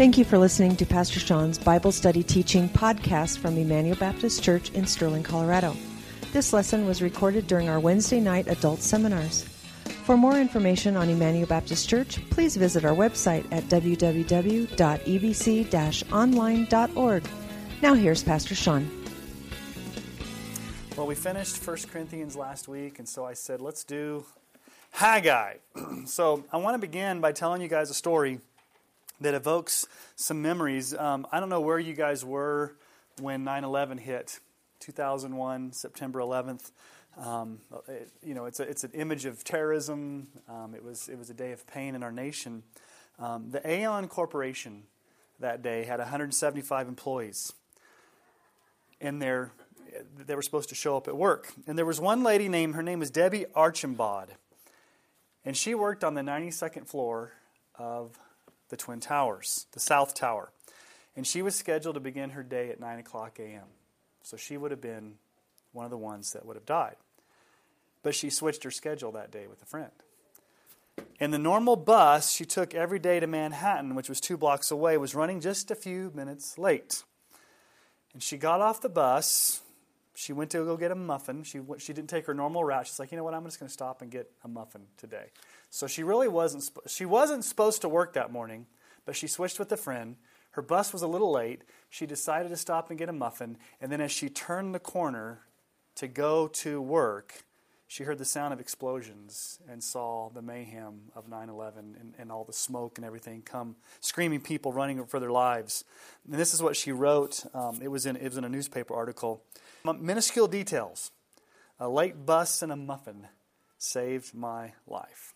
Thank you for listening to Pastor Sean's Bible Study Teaching podcast from Emmanuel Baptist Church in Sterling, Colorado. This lesson was recorded during our Wednesday night adult seminars. For more information on Emmanuel Baptist Church, please visit our website at www.ebc online.org. Now here's Pastor Sean. Well, we finished 1 Corinthians last week, and so I said, let's do Haggai. so I want to begin by telling you guys a story that evokes some memories. Um, I don't know where you guys were when 9 11 hit, 2001, September 11th. Um, it, you know, it's, a, it's an image of terrorism. Um, it, was, it was a day of pain in our nation. Um, the Aon Corporation that day had 175 employees. And they they were supposed to show up at work. And there was one lady named, her name was Debbie Archambaud. And she worked on the 92nd floor of the Twin Towers, the South Tower. And she was scheduled to begin her day at 9 o'clock a.m. So she would have been one of the ones that would have died. But she switched her schedule that day with a friend. And the normal bus she took every day to Manhattan, which was two blocks away, was running just a few minutes late. And she got off the bus. She went to go get a muffin. She, she didn't take her normal route. She's like, you know what? I'm just going to stop and get a muffin today. So she really wasn't, she wasn't supposed to work that morning, but she switched with a friend. Her bus was a little late. She decided to stop and get a muffin. And then as she turned the corner to go to work, she heard the sound of explosions and saw the mayhem of 9 11 and, and, all the smoke and everything come, screaming people running for their lives. And this is what she wrote. Um, it, was in, it was in a newspaper article. Minuscule details. A late bus and a muffin saved my life.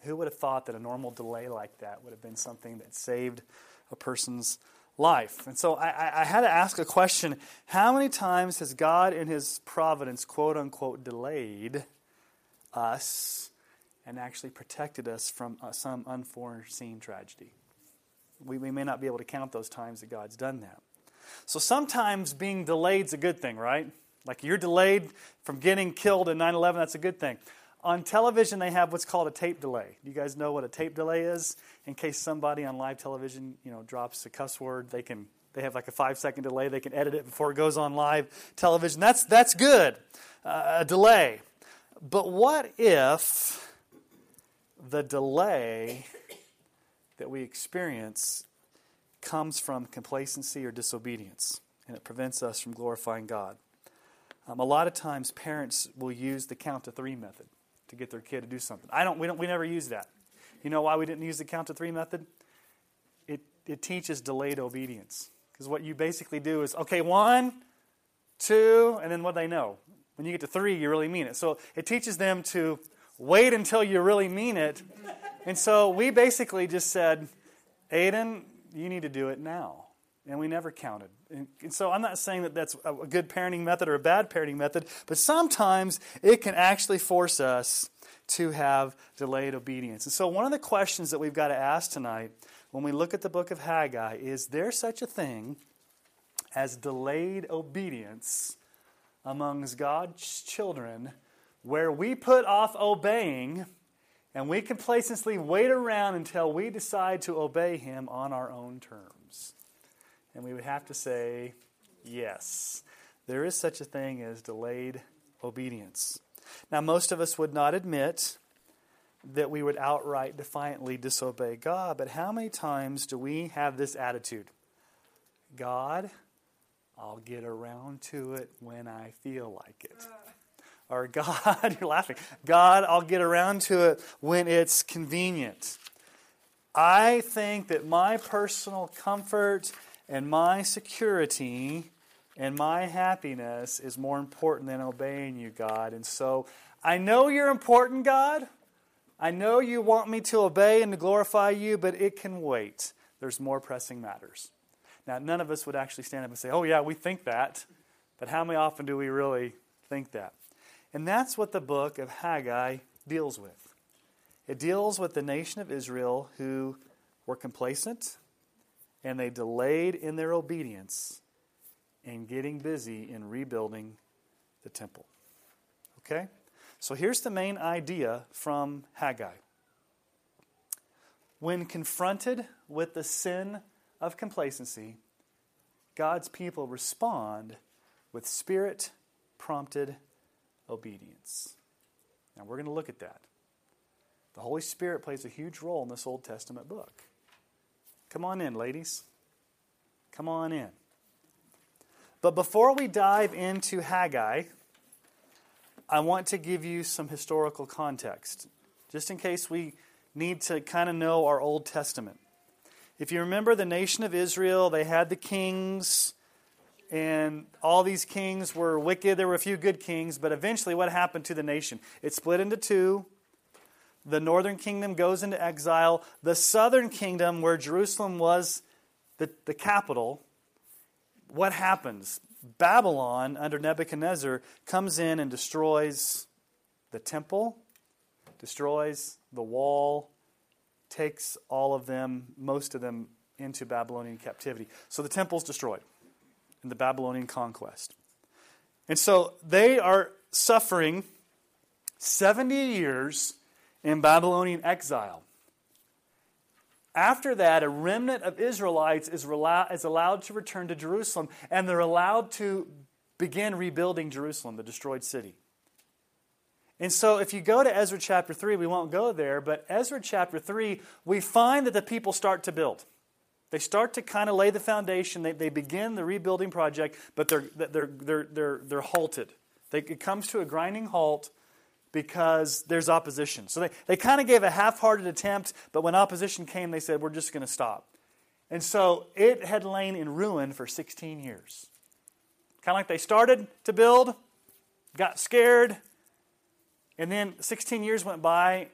Who would have thought that a normal delay like that would have been something that saved a person's life? And so I, I had to ask a question How many times has God, in His providence, quote unquote, delayed us and actually protected us from uh, some unforeseen tragedy? We, we may not be able to count those times that God's done that. So sometimes being delayed is a good thing, right? Like you're delayed from getting killed in 9 11, that's a good thing. On television, they have what's called a tape delay. Do you guys know what a tape delay is? In case somebody on live television, you know, drops a cuss word, they can they have like a five second delay. They can edit it before it goes on live television. That's that's good, uh, a delay. But what if the delay that we experience comes from complacency or disobedience, and it prevents us from glorifying God? Um, a lot of times, parents will use the count to three method to get their kid to do something. I don't, we, don't, we never use that. You know why we didn't use the count to three method? It, it teaches delayed obedience. Because what you basically do is, okay, one, two, and then what do they know. When you get to three, you really mean it. So it teaches them to wait until you really mean it. And so we basically just said, Aiden, you need to do it now. And we never counted. And, so I'm not saying that that's a good parenting method or a bad parenting method, but sometimes it can actually force us to have delayed obedience. And so one of the questions that we've got to ask tonight when we look at the book of Haggai is there such a thing as delayed obedience amongst God's children where we put off obeying and we complacently wait around until we decide to obey Him on our own terms? And we would have to say, yes, there is such a thing as delayed obedience. Now, most of us would not admit that we would outright defiantly disobey God, but how many times do we have this attitude? God, I'll get around to it when I feel like it. Uh. Or God, you're laughing. God, I'll get around to it when it's convenient. I think that my personal comfort and my security and my happiness is more important than obeying you, God. And so I know you're important, God. I know you want me to obey and to glorify you, but it can wait. There's more pressing matters. Now, none of us would actually stand up and say, Oh, yeah, we think that. But how many often do we really think that? And that's what the book of Haggai deals with. It deals with the nation of Israel who were complacent, and they delayed in their obedience in getting busy in rebuilding the temple. Okay? So here's the main idea from Haggai when confronted with the sin of complacency, God's people respond with spirit prompted obedience. Now, we're going to look at that. The Holy Spirit plays a huge role in this Old Testament book. Come on in, ladies. Come on in. But before we dive into Haggai, I want to give you some historical context, just in case we need to kind of know our Old Testament. If you remember the nation of Israel, they had the kings, and all these kings were wicked. There were a few good kings, but eventually, what happened to the nation? It split into two. The northern kingdom goes into exile. The southern kingdom, where Jerusalem was the, the capital, what happens? Babylon, under Nebuchadnezzar, comes in and destroys the temple, destroys the wall, takes all of them, most of them, into Babylonian captivity. So the temple's destroyed in the Babylonian conquest. And so they are suffering 70 years in Babylonian exile. After that, a remnant of Israelites is, is allowed to return to Jerusalem, and they're allowed to begin rebuilding Jerusalem, the destroyed city. And so, if you go to Ezra chapter 3, we won't go there, but Ezra chapter 3, we find that the people start to build. They start to kind of lay the foundation. They, they begin the rebuilding project, but they're, they're, they're, they're, they're halted. They, it comes to a grinding halt because there's opposition. So they, they kind of gave a half hearted attempt, but when opposition came, they said, We're just going to stop. And so it had lain in ruin for 16 years. Kind of like they started to build, got scared, and then 16 years went by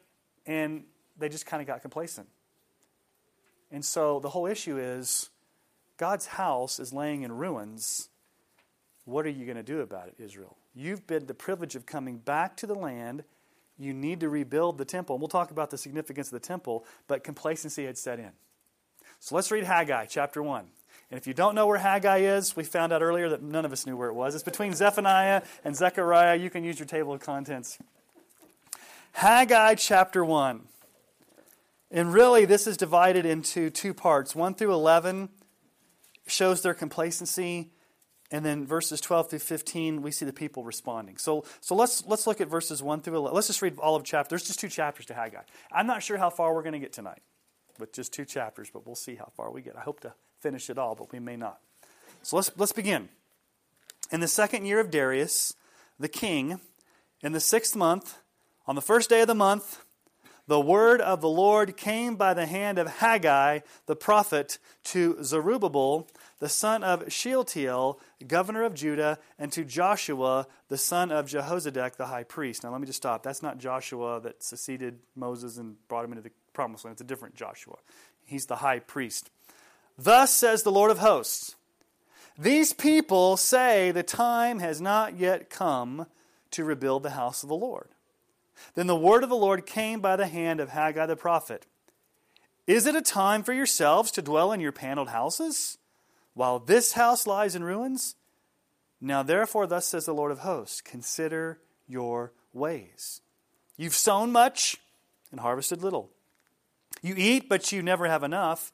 and they just kind of got complacent. And so the whole issue is God's house is laying in ruins. What are you going to do about it, Israel? You've been the privilege of coming back to the land. You need to rebuild the temple. And we'll talk about the significance of the temple, but complacency had set in. So let's read Haggai chapter 1. And if you don't know where Haggai is, we found out earlier that none of us knew where it was. It's between Zephaniah and Zechariah. You can use your table of contents. Haggai chapter 1. And really, this is divided into two parts. 1 through 11 shows their complacency, and then verses 12 through 15, we see the people responding. So, so let's, let's look at verses 1 through 11. Let's just read all of chapter. There's just two chapters to Haggai. I'm not sure how far we're going to get tonight with just two chapters, but we'll see how far we get. I hope to finish it all, but we may not. So let's, let's begin. In the second year of Darius, the king, in the sixth month, on the first day of the month, the word of the Lord came by the hand of Haggai the prophet to Zerubbabel, the son of Shealtiel, governor of Judah, and to Joshua, the son of Jehozadak, the high priest. Now, let me just stop. That's not Joshua that succeeded Moses and brought him into the promised land. It's a different Joshua. He's the high priest. Thus says the Lord of hosts These people say the time has not yet come to rebuild the house of the Lord. Then the word of the Lord came by the hand of Haggai the prophet. Is it a time for yourselves to dwell in your paneled houses, while this house lies in ruins? Now therefore, thus says the Lord of hosts consider your ways. You've sown much and harvested little. You eat, but you never have enough.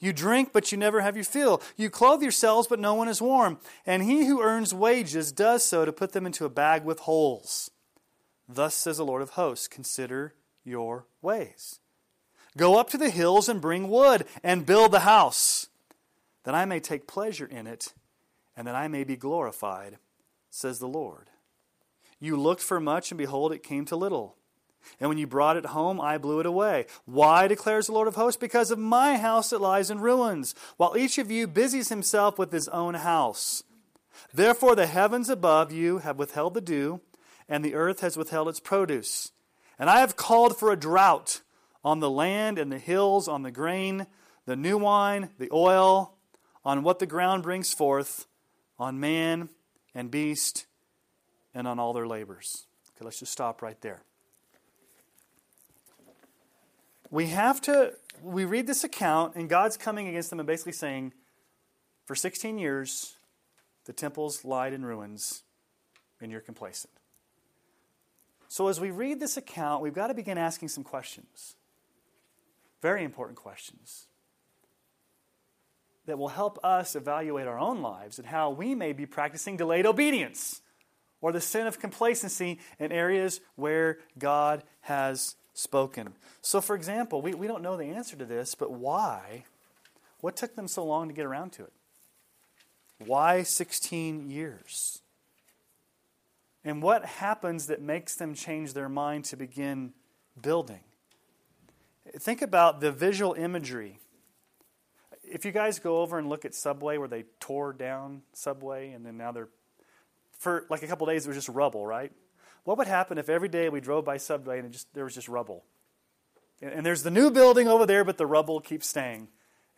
You drink, but you never have your fill. You clothe yourselves, but no one is warm. And he who earns wages does so to put them into a bag with holes. Thus says the Lord of hosts Consider your ways. Go up to the hills and bring wood and build the house, that I may take pleasure in it, and that I may be glorified, says the Lord. You looked for much, and behold, it came to little. And when you brought it home, I blew it away. Why, declares the Lord of hosts? Because of my house that lies in ruins, while each of you busies himself with his own house. Therefore, the heavens above you have withheld the dew and the earth has withheld its produce. And I have called for a drought on the land and the hills, on the grain, the new wine, the oil, on what the ground brings forth, on man and beast, and on all their labors. Okay, let's just stop right there. We have to, we read this account, and God's coming against them and basically saying, for 16 years, the temples lied in ruins, and you're complacent. So, as we read this account, we've got to begin asking some questions. Very important questions that will help us evaluate our own lives and how we may be practicing delayed obedience or the sin of complacency in areas where God has spoken. So, for example, we, we don't know the answer to this, but why? What took them so long to get around to it? Why 16 years? And what happens that makes them change their mind to begin building? Think about the visual imagery. If you guys go over and look at Subway, where they tore down Subway and then now they're, for like a couple days, it was just rubble, right? What would happen if every day we drove by Subway and just, there was just rubble? And there's the new building over there, but the rubble keeps staying.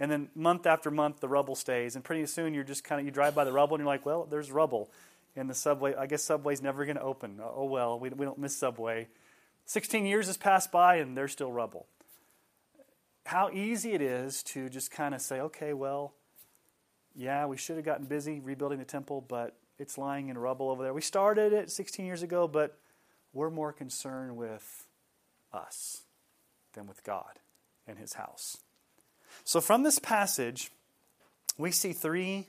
And then month after month, the rubble stays. And pretty soon, you're just kind of, you drive by the rubble and you're like, well, there's rubble in the subway. I guess Subway's never going to open. Uh, oh, well, we, we don't miss Subway. 16 years has passed by and there's still rubble. How easy it is to just kind of say, okay, well, yeah, we should have gotten busy rebuilding the temple, but it's lying in rubble over there. We started it 16 years ago, but we're more concerned with us than with God and His house. So, from this passage, we see three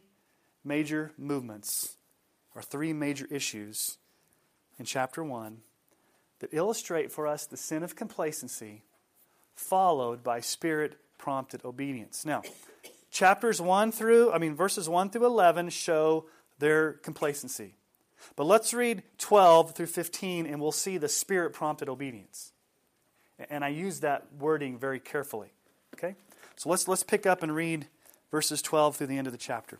major movements or three major issues in chapter 1 that illustrate for us the sin of complacency followed by spirit prompted obedience. Now, chapters 1 through, I mean, verses 1 through 11 show their complacency. But let's read 12 through 15 and we'll see the spirit prompted obedience. And I use that wording very carefully. Okay? So let's, let's pick up and read verses 12 through the end of the chapter.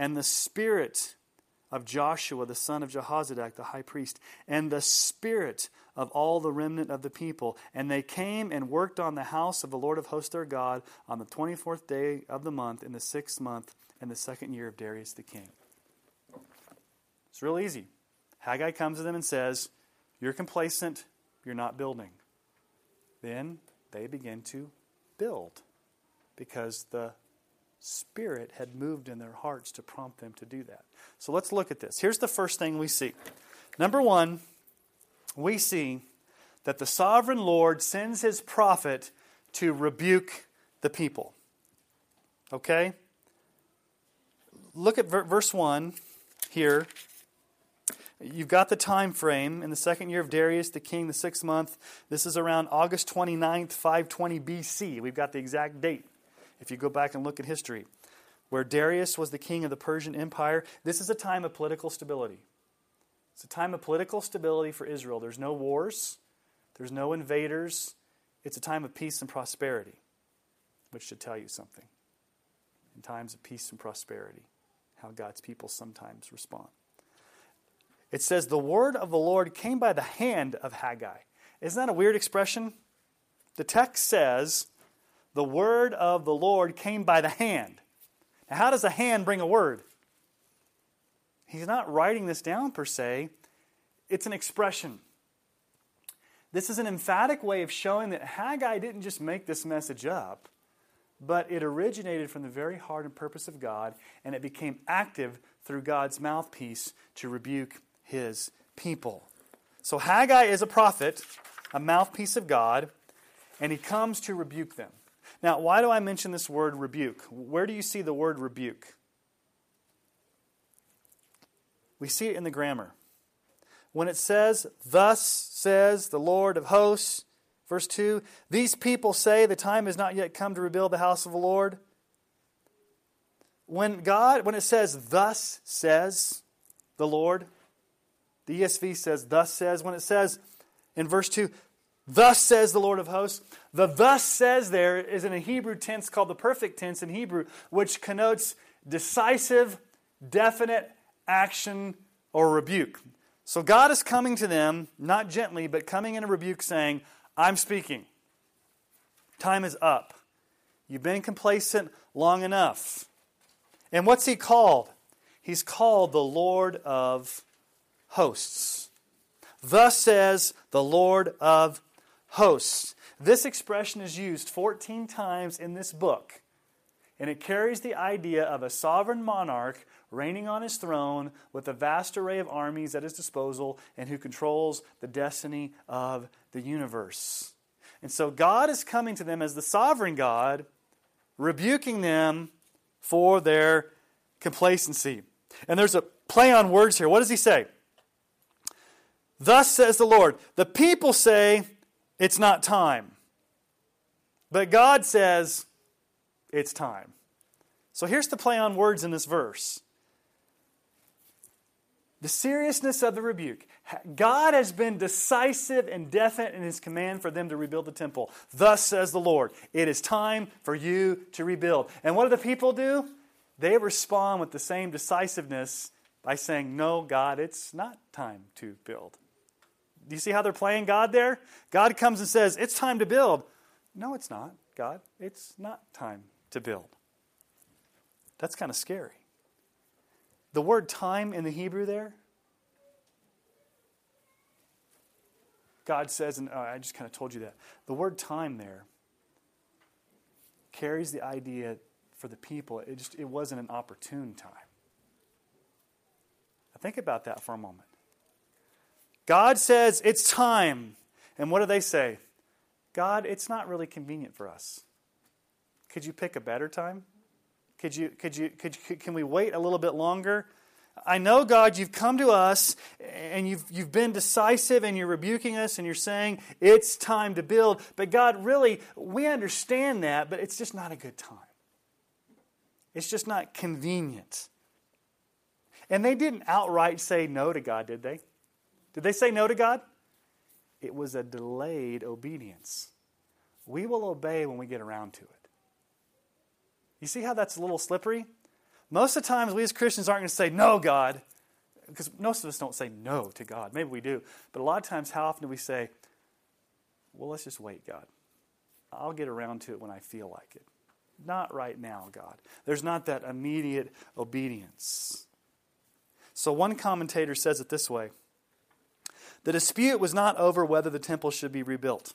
and the spirit of Joshua, the son of Jehozadak, the high priest, and the spirit of all the remnant of the people. And they came and worked on the house of the Lord of hosts their God on the 24th day of the month, in the sixth month, in the second year of Darius the king. It's real easy. Haggai comes to them and says, You're complacent, you're not building. Then they begin to build because the Spirit had moved in their hearts to prompt them to do that. So let's look at this. Here's the first thing we see. Number one, we see that the sovereign Lord sends his prophet to rebuke the people. Okay? Look at verse 1 here. You've got the time frame in the second year of Darius the king, the sixth month. This is around August 29th, 520 BC. We've got the exact date if you go back and look at history. Where Darius was the king of the Persian Empire, this is a time of political stability. It's a time of political stability for Israel. There's no wars, there's no invaders. It's a time of peace and prosperity, which should tell you something. In times of peace and prosperity, how God's people sometimes respond. It says, The word of the Lord came by the hand of Haggai. Isn't that a weird expression? The text says, The word of the Lord came by the hand. Now, how does a hand bring a word? He's not writing this down per se, it's an expression. This is an emphatic way of showing that Haggai didn't just make this message up, but it originated from the very heart and purpose of God, and it became active through God's mouthpiece to rebuke his people. So Haggai is a prophet, a mouthpiece of God, and he comes to rebuke them. Now, why do I mention this word rebuke? Where do you see the word rebuke? We see it in the grammar. When it says, Thus says the Lord of hosts, verse 2, these people say the time has not yet come to rebuild the house of the Lord. When God, when it says, Thus says the Lord, the ESV says, Thus says. When it says in verse 2, Thus says the Lord of hosts, the thus says there is in a Hebrew tense called the perfect tense in Hebrew, which connotes decisive, definite action or rebuke. So God is coming to them, not gently, but coming in a rebuke, saying, I'm speaking. Time is up. You've been complacent long enough. And what's he called? He's called the Lord of hosts. Thus says the Lord of hosts. This expression is used 14 times in this book, and it carries the idea of a sovereign monarch reigning on his throne with a vast array of armies at his disposal and who controls the destiny of the universe. And so God is coming to them as the sovereign God, rebuking them for their complacency. And there's a play on words here. What does he say? Thus says the Lord. The people say, it's not time. But God says, it's time. So here's the play on words in this verse the seriousness of the rebuke. God has been decisive and definite in his command for them to rebuild the temple. Thus says the Lord, it is time for you to rebuild. And what do the people do? They respond with the same decisiveness by saying, No, God, it's not time to build. Do you see how they're playing God there? God comes and says, It's time to build. No, it's not, God. It's not time to build. That's kind of scary. The word time in the Hebrew there, God says, and oh, I just kind of told you that. The word time there carries the idea for the people, it just it wasn't an opportune time. Now think about that for a moment. God says it's time. And what do they say? God, it's not really convenient for us. Could you pick a better time? Could you, could you, could, you, can we wait a little bit longer? I know, God, you've come to us and you've, you've been decisive and you're rebuking us and you're saying it's time to build. But God, really, we understand that, but it's just not a good time. It's just not convenient. And they didn't outright say no to God, did they? Did they say no to God? It was a delayed obedience. We will obey when we get around to it. You see how that's a little slippery? Most of the times, we as Christians aren't going to say, No, God, because most of us don't say no to God. Maybe we do. But a lot of times, how often do we say, Well, let's just wait, God? I'll get around to it when I feel like it. Not right now, God. There's not that immediate obedience. So, one commentator says it this way the dispute was not over whether the temple should be rebuilt.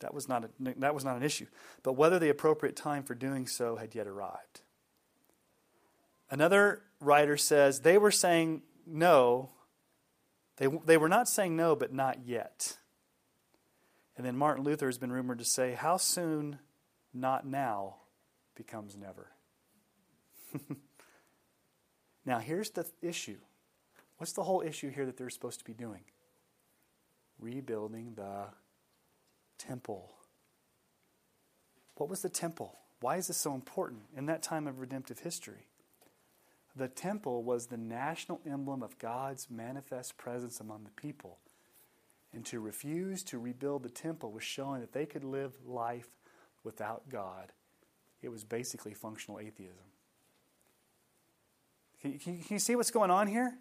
That was not, a, that was not an issue, but whether the appropriate time for doing so had yet arrived. Another writer says they were saying no. They, they were not saying no, but not yet. And then Martin Luther has been rumored to say, How soon, not now, becomes never. now, here's the issue What's the whole issue here that they're supposed to be doing? Rebuilding the temple. What was the temple? Why is this so important in that time of redemptive history? The temple was the national emblem of God's manifest presence among the people. And to refuse to rebuild the temple was showing that they could live life without God. It was basically functional atheism. Can, you see what's going on here?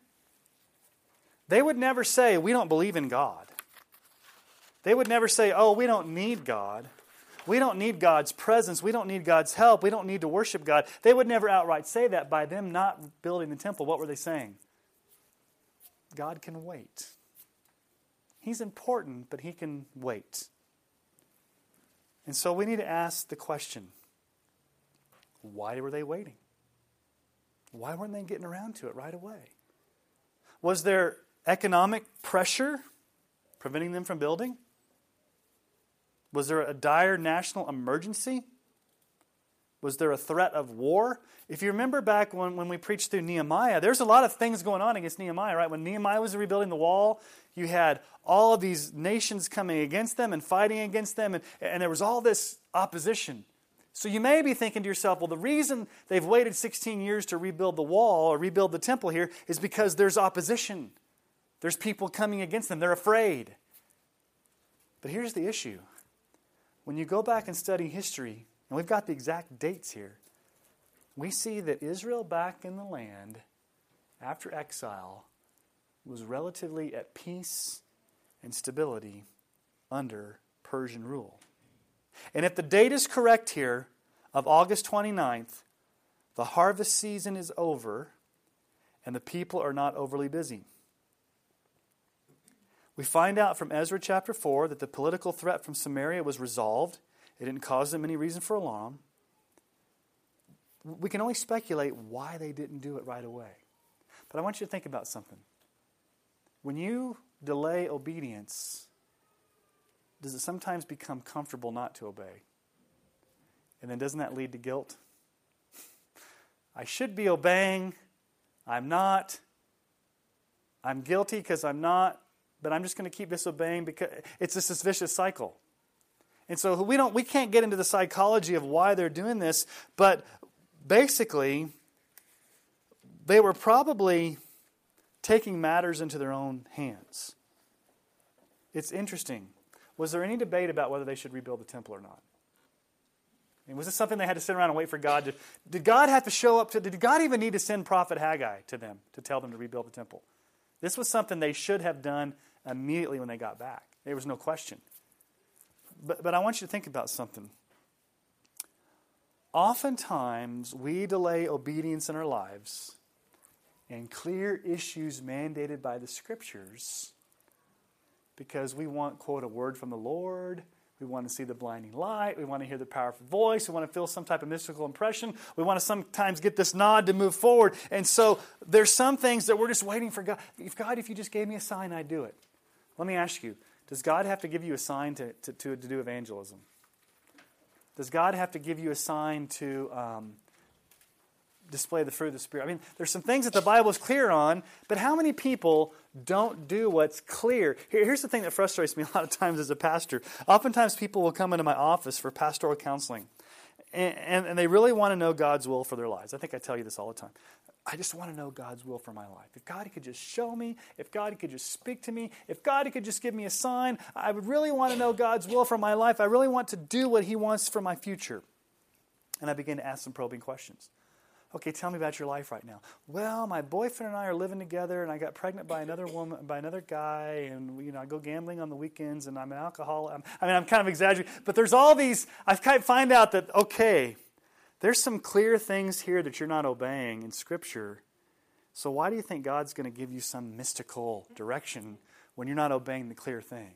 They would never say, We don't believe in God. They would never say, Oh, we don't need God. We don't need God's presence. We don't need God's help. We don't need to worship God. They would never outright say that by them not building the temple. What were they saying? God can wait. He's important, but He can wait. And so we need to ask the question why were they waiting? Why weren't they getting around to it right away? Was there economic pressure preventing them from building? Was there a dire national emergency? Was there a threat of war? If you remember back when, when we preached through Nehemiah, there's a lot of things going on against Nehemiah, right? When Nehemiah was rebuilding the wall, you had all of these nations coming against them and fighting against them, and, and there was all this opposition. So you may be thinking to yourself, well, the reason they've waited 16 years to rebuild the wall or rebuild the temple here is because there's opposition. There's people coming against them. They're afraid. But here's the issue when you go back and study history, and we've got the exact dates here, we see that Israel back in the land after exile was relatively at peace and stability under Persian rule. And if the date is correct here of August 29th, the harvest season is over and the people are not overly busy. We find out from Ezra chapter 4 that the political threat from Samaria was resolved. It didn't cause them any reason for alarm. We can only speculate why they didn't do it right away. But I want you to think about something. When you delay obedience, does it sometimes become comfortable not to obey? And then doesn't that lead to guilt? I should be obeying. I'm not. I'm guilty because I'm not, but I'm just going to keep disobeying because it's just this vicious cycle. And so we don't we can't get into the psychology of why they're doing this, but basically they were probably taking matters into their own hands. It's interesting. Was there any debate about whether they should rebuild the temple or not? Mean, was this something they had to sit around and wait for God to? Did God have to show up to? Did God even need to send prophet Haggai to them to tell them to rebuild the temple? This was something they should have done immediately when they got back. There was no question. But, but I want you to think about something. Oftentimes, we delay obedience in our lives and clear issues mandated by the scriptures because we want, quote, a word from the Lord. We want to see the blinding light. We want to hear the powerful voice. We want to feel some type of mystical impression. We want to sometimes get this nod to move forward. And so there's some things that we're just waiting for God. If God, if you just gave me a sign, I'd do it. Let me ask you does God have to give you a sign to, to, to, to do evangelism? Does God have to give you a sign to um, display the fruit of the Spirit. I mean, there's some things that the Bible is clear on, but how many people don't do what's clear? Here, here's the thing that frustrates me a lot of times as a pastor. Oftentimes, people will come into my office for pastoral counseling, and, and, and they really want to know God's will for their lives. I think I tell you this all the time. I just want to know God's will for my life. If God could just show me, if God could just speak to me, if God could just give me a sign, I would really want to know God's will for my life. I really want to do what He wants for my future. And I begin to ask some probing questions. Okay, tell me about your life right now. Well, my boyfriend and I are living together, and I got pregnant by another woman, by another guy, and you know I go gambling on the weekends, and I'm an alcoholic. I mean, I'm kind of exaggerating, but there's all these. I find out that okay, there's some clear things here that you're not obeying in Scripture. So why do you think God's going to give you some mystical direction when you're not obeying the clear thing?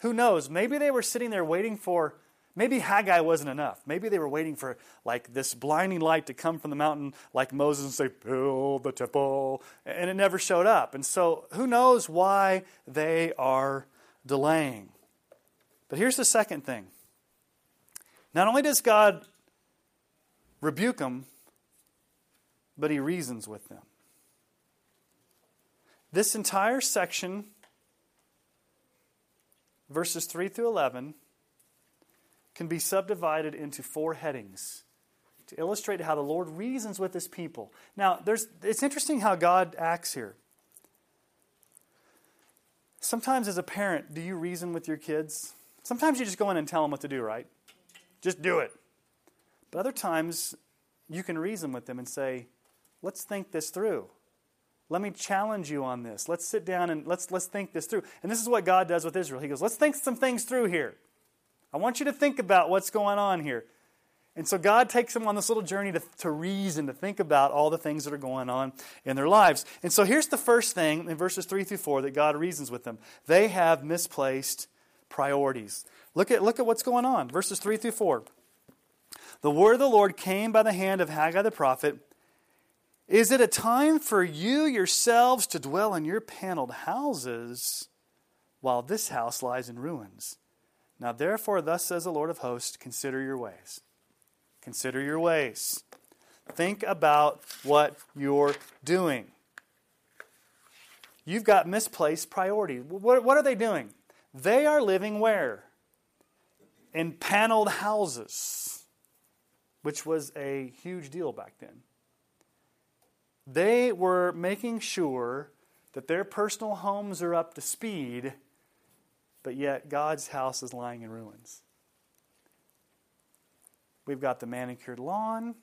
Who knows? Maybe they were sitting there waiting for Maybe Haggai wasn't enough. Maybe they were waiting for like this blinding light to come from the mountain, like Moses, and say, "Build the temple," and it never showed up. And so, who knows why they are delaying? But here's the second thing. Not only does God rebuke them, but He reasons with them. This entire section, verses three through eleven can be subdivided into four headings to illustrate how the Lord reasons with his people. Now, there's, it's interesting how God acts here. Sometimes, as a parent, do you reason with your kids? Sometimes you just go in and tell them what to do, right? Just do it. But other times, you can reason with them and say, let's think this through. Let me challenge you on this. Let's sit down and let's, let's think this through. And this is what God does with Israel. He goes, let's think some things through here. I want you to think about what's going on here. And so God takes them on this little journey to, to reason, to think about all the things that are going on in their lives. And so here's the first thing in verses 3 through 4 that God reasons with them they have misplaced priorities. Look at, look at what's going on. Verses 3 through 4. The word of the Lord came by the hand of Haggai the prophet. Is it a time for you yourselves to dwell in your paneled houses while this house lies in ruins? Now, therefore, thus says the Lord of hosts consider your ways. Consider your ways. Think about what you're doing. You've got misplaced priorities. What, what are they doing? They are living where? In paneled houses, which was a huge deal back then. They were making sure that their personal homes are up to speed but yet God's house is lying in ruins. We've got the manicured lawn,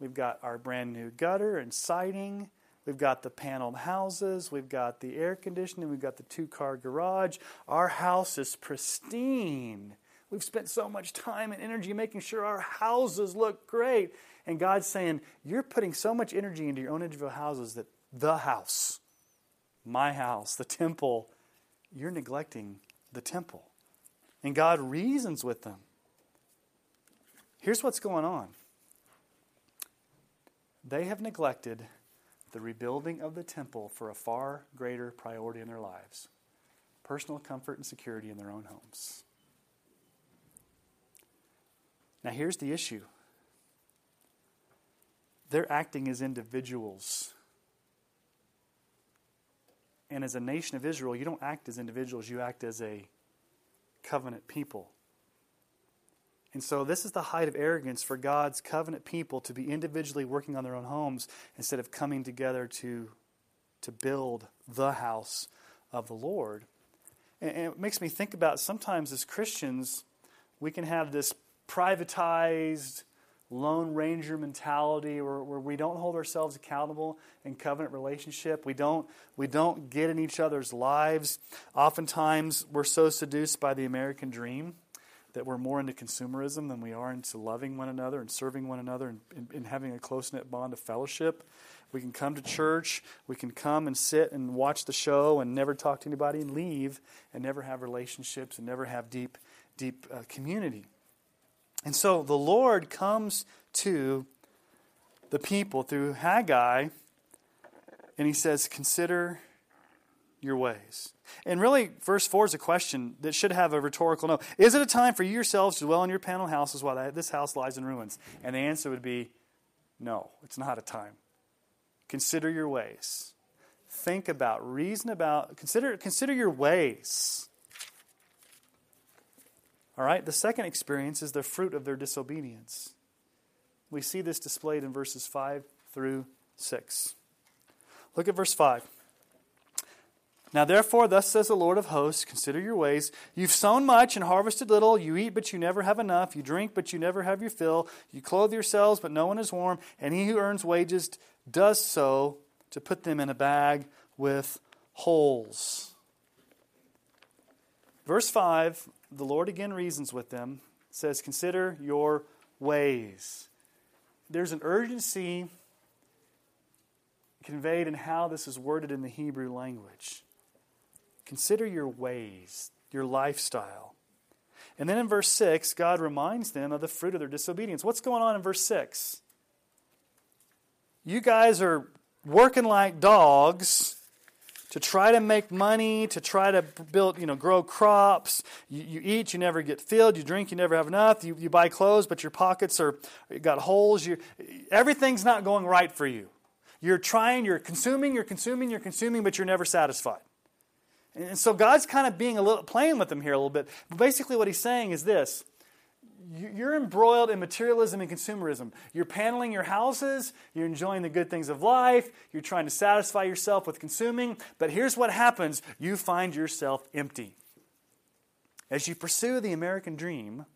we've got our brand new gutter and siding. We've got the paneled houses. We've got the air conditioning. We've got the two car garage. Our house is pristine. We've spent so much time and energy making sure our houses look great. And God's saying, You're putting so much energy into your own individual houses that the house, my house, the temple, you're neglecting the temple. And God reasons with them. Here's what's going on they have neglected the rebuilding of the temple for a far greater priority in their lives personal comfort and security in their own homes. Now, here's the issue they're acting as individuals. And as a nation of Israel, you don't act as individuals, you act as a covenant people. And so, this is the height of arrogance for God's covenant people to be individually working on their own homes instead of coming together to, to build the house of the Lord. And, and it makes me think about sometimes as Christians, we can have this privatized, Lone Ranger mentality where, where we don't hold ourselves accountable in covenant relationship. We don't, we don't get in each other's lives. Oftentimes, we're so seduced by the American dream that we're more into consumerism than we are into loving one another and serving one another and, and, and having a close knit bond of fellowship. We can come to church, we can come and sit and watch the show and never talk to anybody and leave and never have relationships and never have deep, deep uh, community. And so the Lord comes to the people through Haggai and he says, Consider your ways. And really, verse 4 is a question that should have a rhetorical note. Is it a time for you yourselves to dwell in your panel houses while this house lies in ruins? And the answer would be no, it's not a time. Consider your ways. Think about, reason about, consider, consider your ways. All right, the second experience is the fruit of their disobedience. We see this displayed in verses 5 through 6. Look at verse 5. Now, therefore, thus says the Lord of hosts Consider your ways. You've sown much and harvested little. You eat, but you never have enough. You drink, but you never have your fill. You clothe yourselves, but no one is warm. And he who earns wages does so to put them in a bag with holes. Verse 5 the Lord again reasons with them, says, Consider your ways. There's an urgency conveyed in how this is worded in the Hebrew language. Consider your ways, your lifestyle. And then in verse 6, God reminds them of the fruit of their disobedience. What's going on in verse 6? You guys are working like dogs to try to make money, to try to build, you know, grow crops. You, you eat, you never get filled. You drink, you never have enough. You, you buy clothes, but your pockets are got holes. You, everything's not going right for you. You're trying, you're consuming, you're consuming, you're consuming, but you're never satisfied. And so God's kind of being a little playing with them here a little bit. But basically, what He's saying is this you're embroiled in materialism and consumerism. You're paneling your houses, you're enjoying the good things of life, you're trying to satisfy yourself with consuming, but here's what happens you find yourself empty. As you pursue the American dream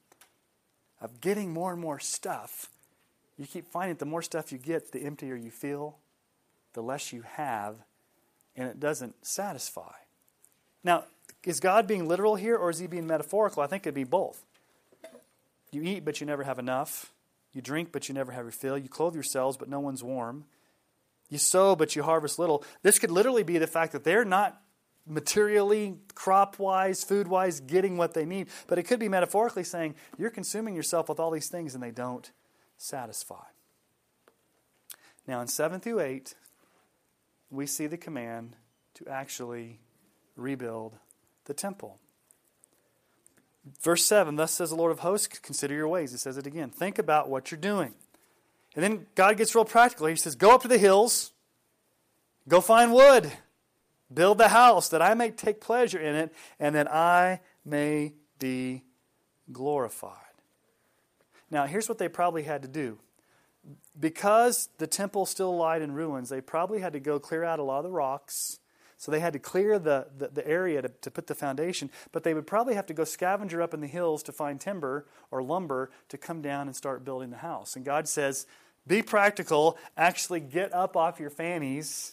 of getting more and more stuff, you keep finding that the more stuff you get, the emptier you feel, the less you have, and it doesn't satisfy. Now, is God being literal here or is he being metaphorical? I think it'd be both. You eat, but you never have enough. You drink, but you never have your fill. You clothe yourselves, but no one's warm. You sow, but you harvest little. This could literally be the fact that they're not materially, crop wise, food wise, getting what they need. But it could be metaphorically saying, you're consuming yourself with all these things and they don't satisfy. Now, in 7 through 8, we see the command to actually rebuild the temple. Verse 7 Thus says the Lord of hosts, consider your ways. He says it again. Think about what you're doing. And then God gets real practical. He says, Go up to the hills, go find wood, build the house that I may take pleasure in it, and that I may be glorified. Now, here's what they probably had to do. Because the temple still lied in ruins, they probably had to go clear out a lot of the rocks so they had to clear the, the, the area to, to put the foundation, but they would probably have to go scavenger up in the hills to find timber or lumber to come down and start building the house. And God says, be practical, actually get up off your fannies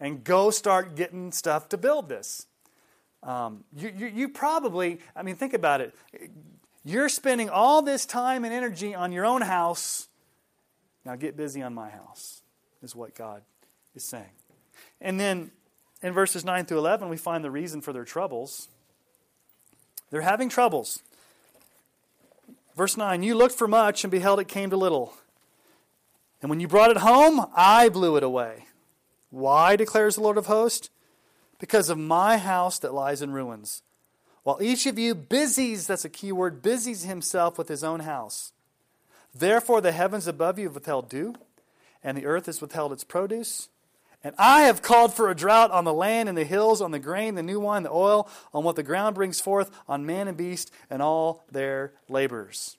and go start getting stuff to build this. Um, you, you, you, probably, I mean, think about it. You're spending all this time and energy on your own house. Now get busy on my house, is what God is saying. And then in verses 9 through 11, we find the reason for their troubles. They're having troubles. Verse 9 You looked for much and beheld it came to little. And when you brought it home, I blew it away. Why, declares the Lord of hosts? Because of my house that lies in ruins. While each of you busies, that's a key word, busies himself with his own house. Therefore, the heavens above you have withheld dew, and the earth has withheld its produce. And I have called for a drought on the land and the hills, on the grain, the new wine, the oil, on what the ground brings forth, on man and beast, and all their labors.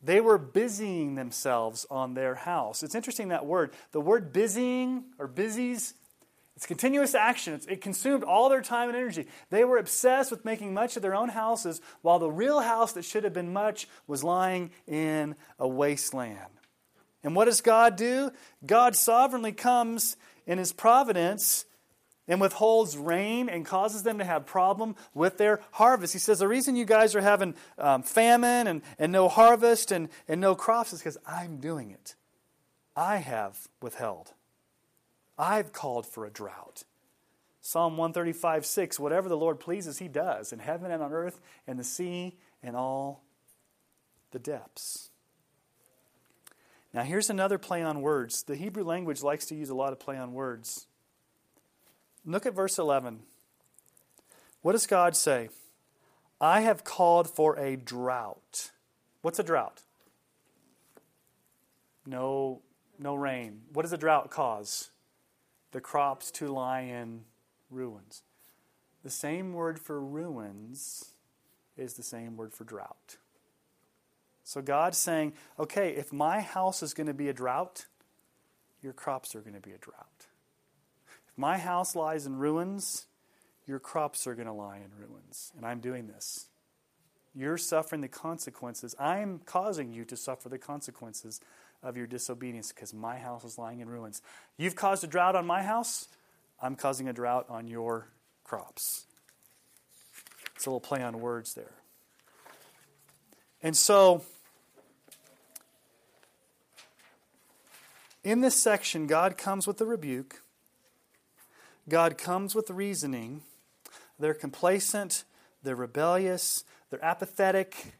They were busying themselves on their house. It's interesting that word. The word busying or busies, it's continuous action. It's, it consumed all their time and energy. They were obsessed with making much of their own houses, while the real house that should have been much was lying in a wasteland. And what does God do? God sovereignly comes in his providence and withholds rain and causes them to have problem with their harvest. He says, the reason you guys are having um, famine and, and no harvest and, and no crops is because I'm doing it. I have withheld. I've called for a drought. Psalm 135, 6, whatever the Lord pleases, he does in heaven and on earth and the sea and all the depths. Now, here's another play on words. The Hebrew language likes to use a lot of play on words. Look at verse 11. What does God say? I have called for a drought. What's a drought? No, no rain. What does a drought cause? The crops to lie in ruins. The same word for ruins is the same word for drought. So God's saying, okay, if my house is going to be a drought, your crops are going to be a drought. If my house lies in ruins, your crops are going to lie in ruins. And I'm doing this. You're suffering the consequences. I'm causing you to suffer the consequences of your disobedience because my house is lying in ruins. You've caused a drought on my house, I'm causing a drought on your crops. It's a little play on words there. And so, In this section, God comes with the rebuke, God comes with reasoning. They're complacent, they're rebellious, they're apathetic.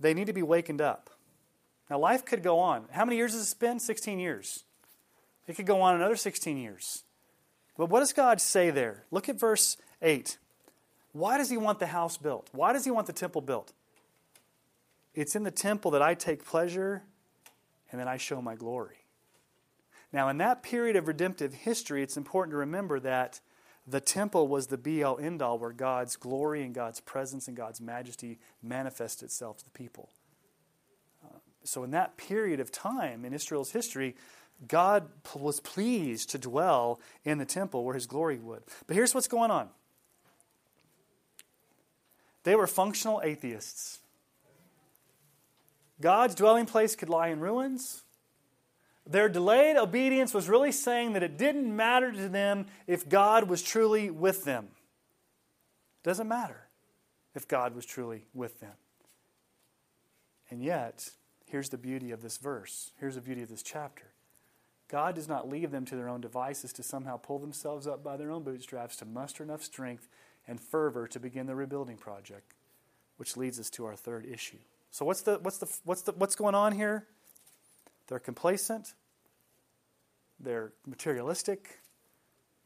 They need to be wakened up. Now, life could go on. How many years has it been? 16 years. It could go on another 16 years. But what does God say there? Look at verse 8. Why does he want the house built? Why does he want the temple built? It's in the temple that I take pleasure and then I show my glory. Now, in that period of redemptive history, it's important to remember that the temple was the be all end all where God's glory and God's presence and God's majesty manifested itself to the people. Uh, so, in that period of time in Israel's history, God was pleased to dwell in the temple where his glory would. But here's what's going on they were functional atheists. God's dwelling place could lie in ruins. Their delayed obedience was really saying that it didn't matter to them if God was truly with them. It doesn't matter if God was truly with them. And yet, here's the beauty of this verse. Here's the beauty of this chapter. God does not leave them to their own devices to somehow pull themselves up by their own bootstraps to muster enough strength and fervor to begin the rebuilding project, which leads us to our third issue. So what's the what's the what's the what's going on here? They're complacent, they're materialistic,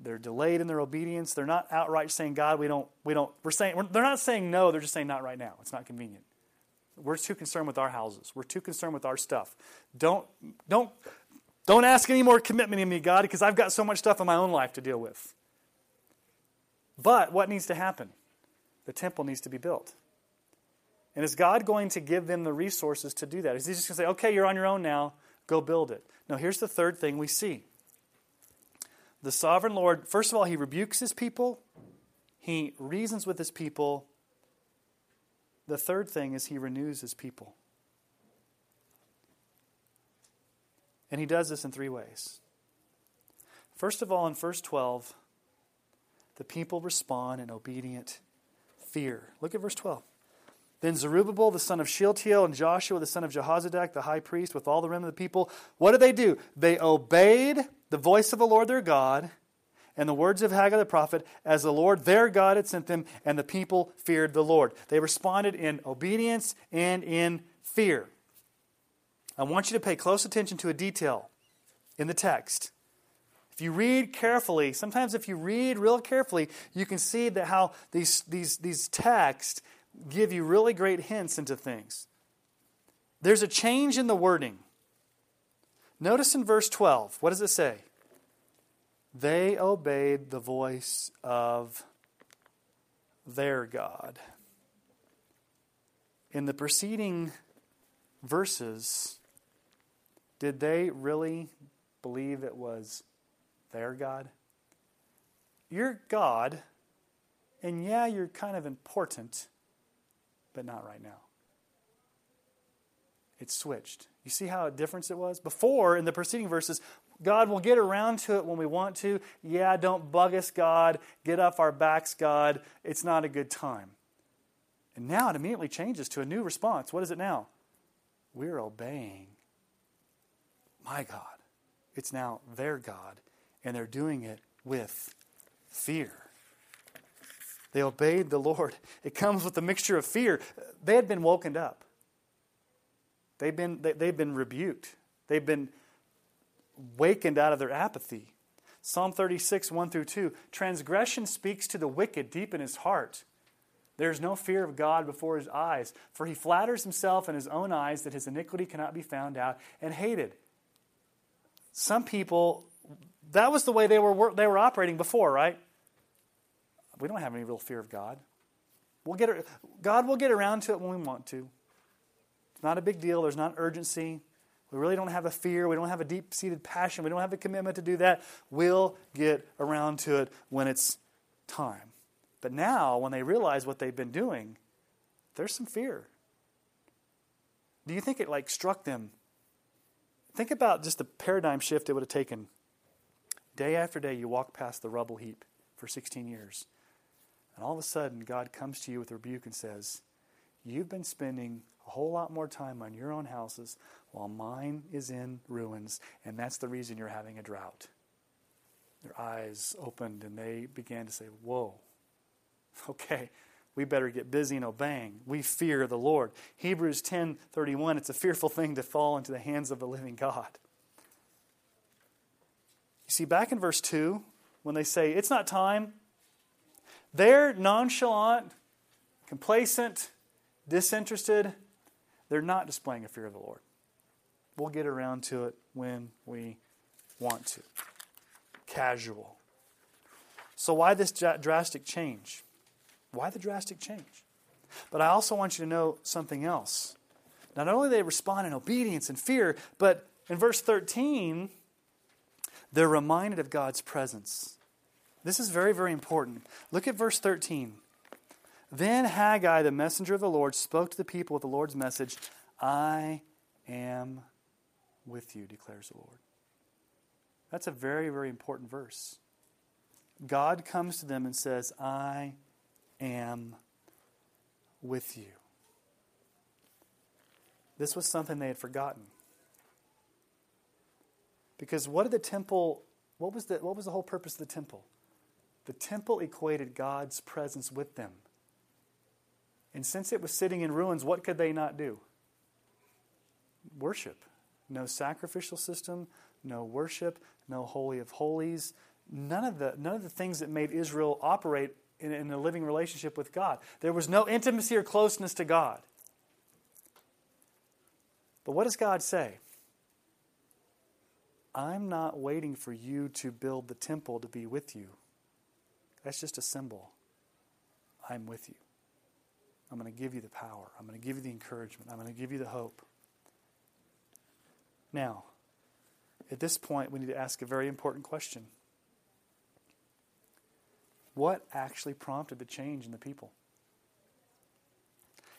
they're delayed in their obedience. They're not outright saying, God, we don't, we don't, we're saying, we're, they're not saying no, they're just saying not right now. It's not convenient. We're too concerned with our houses. We're too concerned with our stuff. Don't, don't, don't ask any more commitment in me, God, because I've got so much stuff in my own life to deal with. But what needs to happen? The temple needs to be built. And is God going to give them the resources to do that? Is He just going to say, okay, you're on your own now? Go build it. Now, here's the third thing we see the sovereign Lord, first of all, he rebukes his people, he reasons with his people. The third thing is he renews his people. And he does this in three ways. First of all, in verse 12, the people respond in obedient fear. Look at verse 12. Then Zerubbabel, the son of Shealtiel, and Joshua, the son of Jehozadak, the high priest, with all the remnant of the people, what did they do? They obeyed the voice of the Lord their God and the words of Haggai the prophet as the Lord their God had sent them, and the people feared the Lord. They responded in obedience and in fear. I want you to pay close attention to a detail in the text. If you read carefully, sometimes if you read real carefully, you can see that how these, these, these texts give you really great hints into things. There's a change in the wording. Notice in verse 12, what does it say? They obeyed the voice of their God. In the preceding verses, did they really believe it was their God? You're God, and yeah, you're kind of important, but not right now. It switched. You see how a difference it was? Before, in the preceding verses, God will get around to it when we want to. Yeah, don't bug us, God. Get off our backs, God. It's not a good time. And now it immediately changes to a new response. What is it now? We're obeying my God. It's now their God, and they're doing it with fear. They obeyed the Lord. It comes with a mixture of fear. They had been woken up. They've been, they, they've been rebuked. They've been wakened out of their apathy. Psalm 36, 1 through 2 Transgression speaks to the wicked deep in his heart. There is no fear of God before his eyes, for he flatters himself in his own eyes that his iniquity cannot be found out and hated. Some people, that was the way they were, they were operating before, right? We don't have any real fear of God. We'll get, God will get around to it when we want to. It's not a big deal, there's not urgency. We really don't have a fear. We don't have a deep seated passion. We don't have a commitment to do that. We'll get around to it when it's time. But now, when they realize what they've been doing, there's some fear. Do you think it like struck them? Think about just the paradigm shift it would have taken. Day after day, you walk past the rubble heap for 16 years. And all of a sudden, God comes to you with a rebuke and says, You've been spending a whole lot more time on your own houses while mine is in ruins, and that's the reason you're having a drought. Their eyes opened and they began to say, Whoa, okay, we better get busy and obeying. We fear the Lord. Hebrews 10 31, it's a fearful thing to fall into the hands of the living God. You see, back in verse 2, when they say, It's not time, they're nonchalant, complacent, disinterested. They're not displaying a fear of the Lord. We'll get around to it when we want to. Casual. So, why this drastic change? Why the drastic change? But I also want you to know something else. Not only they respond in obedience and fear, but in verse 13, they're reminded of God's presence. This is very, very important. Look at verse 13. Then Haggai, the messenger of the Lord, spoke to the people with the Lord's message I am with you, declares the Lord. That's a very, very important verse. God comes to them and says, I am with you. This was something they had forgotten. Because what did the temple, what was the, what was the whole purpose of the temple? The temple equated God's presence with them. And since it was sitting in ruins, what could they not do? Worship. No sacrificial system, no worship, no holy of holies, none of the, none of the things that made Israel operate in, in a living relationship with God. There was no intimacy or closeness to God. But what does God say? I'm not waiting for you to build the temple to be with you. That's just a symbol. I'm with you. I'm going to give you the power. I'm going to give you the encouragement. I'm going to give you the hope. Now, at this point, we need to ask a very important question What actually prompted the change in the people?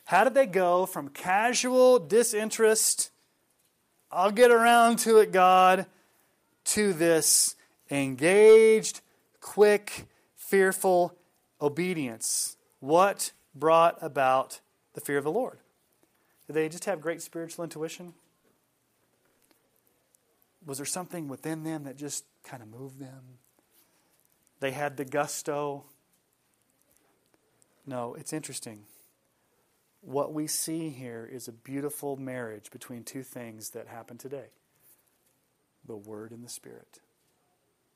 How did they go from casual disinterest, I'll get around to it, God, to this engaged, quick, fearful obedience? What brought about the fear of the Lord? Did they just have great spiritual intuition? Was there something within them that just kind of moved them? They had the gusto. No, it's interesting. What we see here is a beautiful marriage between two things that happen today the Word and the Spirit.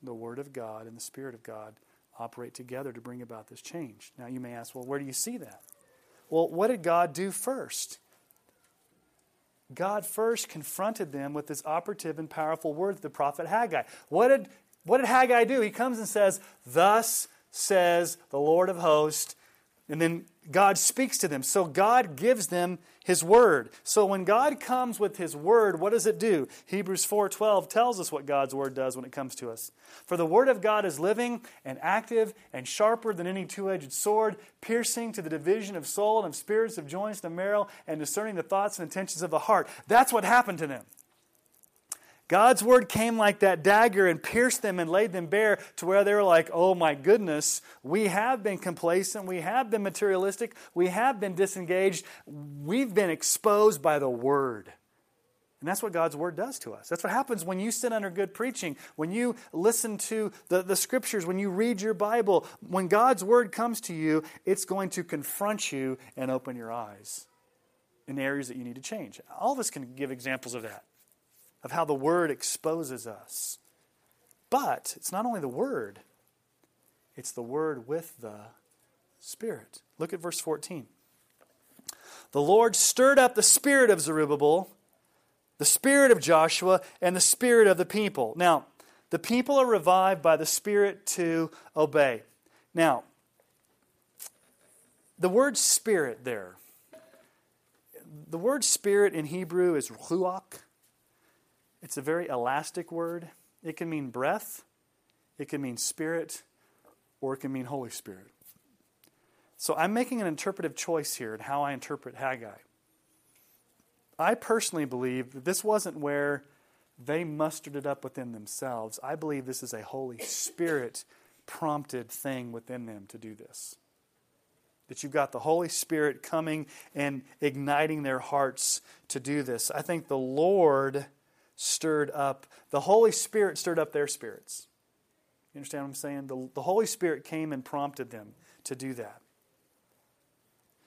The Word of God and the Spirit of God operate together to bring about this change. Now, you may ask, well, where do you see that? Well, what did God do first? God first confronted them with this operative and powerful word, the prophet Haggai. What did, what did Haggai do? He comes and says, Thus says the Lord of hosts, and then God speaks to them. So God gives them his word. So when God comes with his word, what does it do? Hebrews 4:12 tells us what God's word does when it comes to us. For the word of God is living and active and sharper than any two-edged sword, piercing to the division of soul and of spirits of joints and marrow and discerning the thoughts and intentions of the heart. That's what happened to them. God's word came like that dagger and pierced them and laid them bare to where they were like, oh my goodness, we have been complacent, we have been materialistic, we have been disengaged, we've been exposed by the word. And that's what God's word does to us. That's what happens when you sit under good preaching, when you listen to the, the scriptures, when you read your Bible. When God's word comes to you, it's going to confront you and open your eyes in areas that you need to change. All of us can give examples of that of how the Word exposes us. But it's not only the Word, it's the Word with the Spirit. Look at verse 14. The Lord stirred up the spirit of Zerubbabel, the spirit of Joshua, and the spirit of the people. Now, the people are revived by the Spirit to obey. Now, the word spirit there, the word spirit in Hebrew is ruach. It's a very elastic word. It can mean breath, it can mean spirit, or it can mean Holy Spirit. So I'm making an interpretive choice here in how I interpret Haggai. I personally believe that this wasn't where they mustered it up within themselves. I believe this is a Holy Spirit prompted thing within them to do this. That you've got the Holy Spirit coming and igniting their hearts to do this. I think the Lord stirred up, the Holy Spirit stirred up their spirits. You understand what I'm saying? The, the Holy Spirit came and prompted them to do that.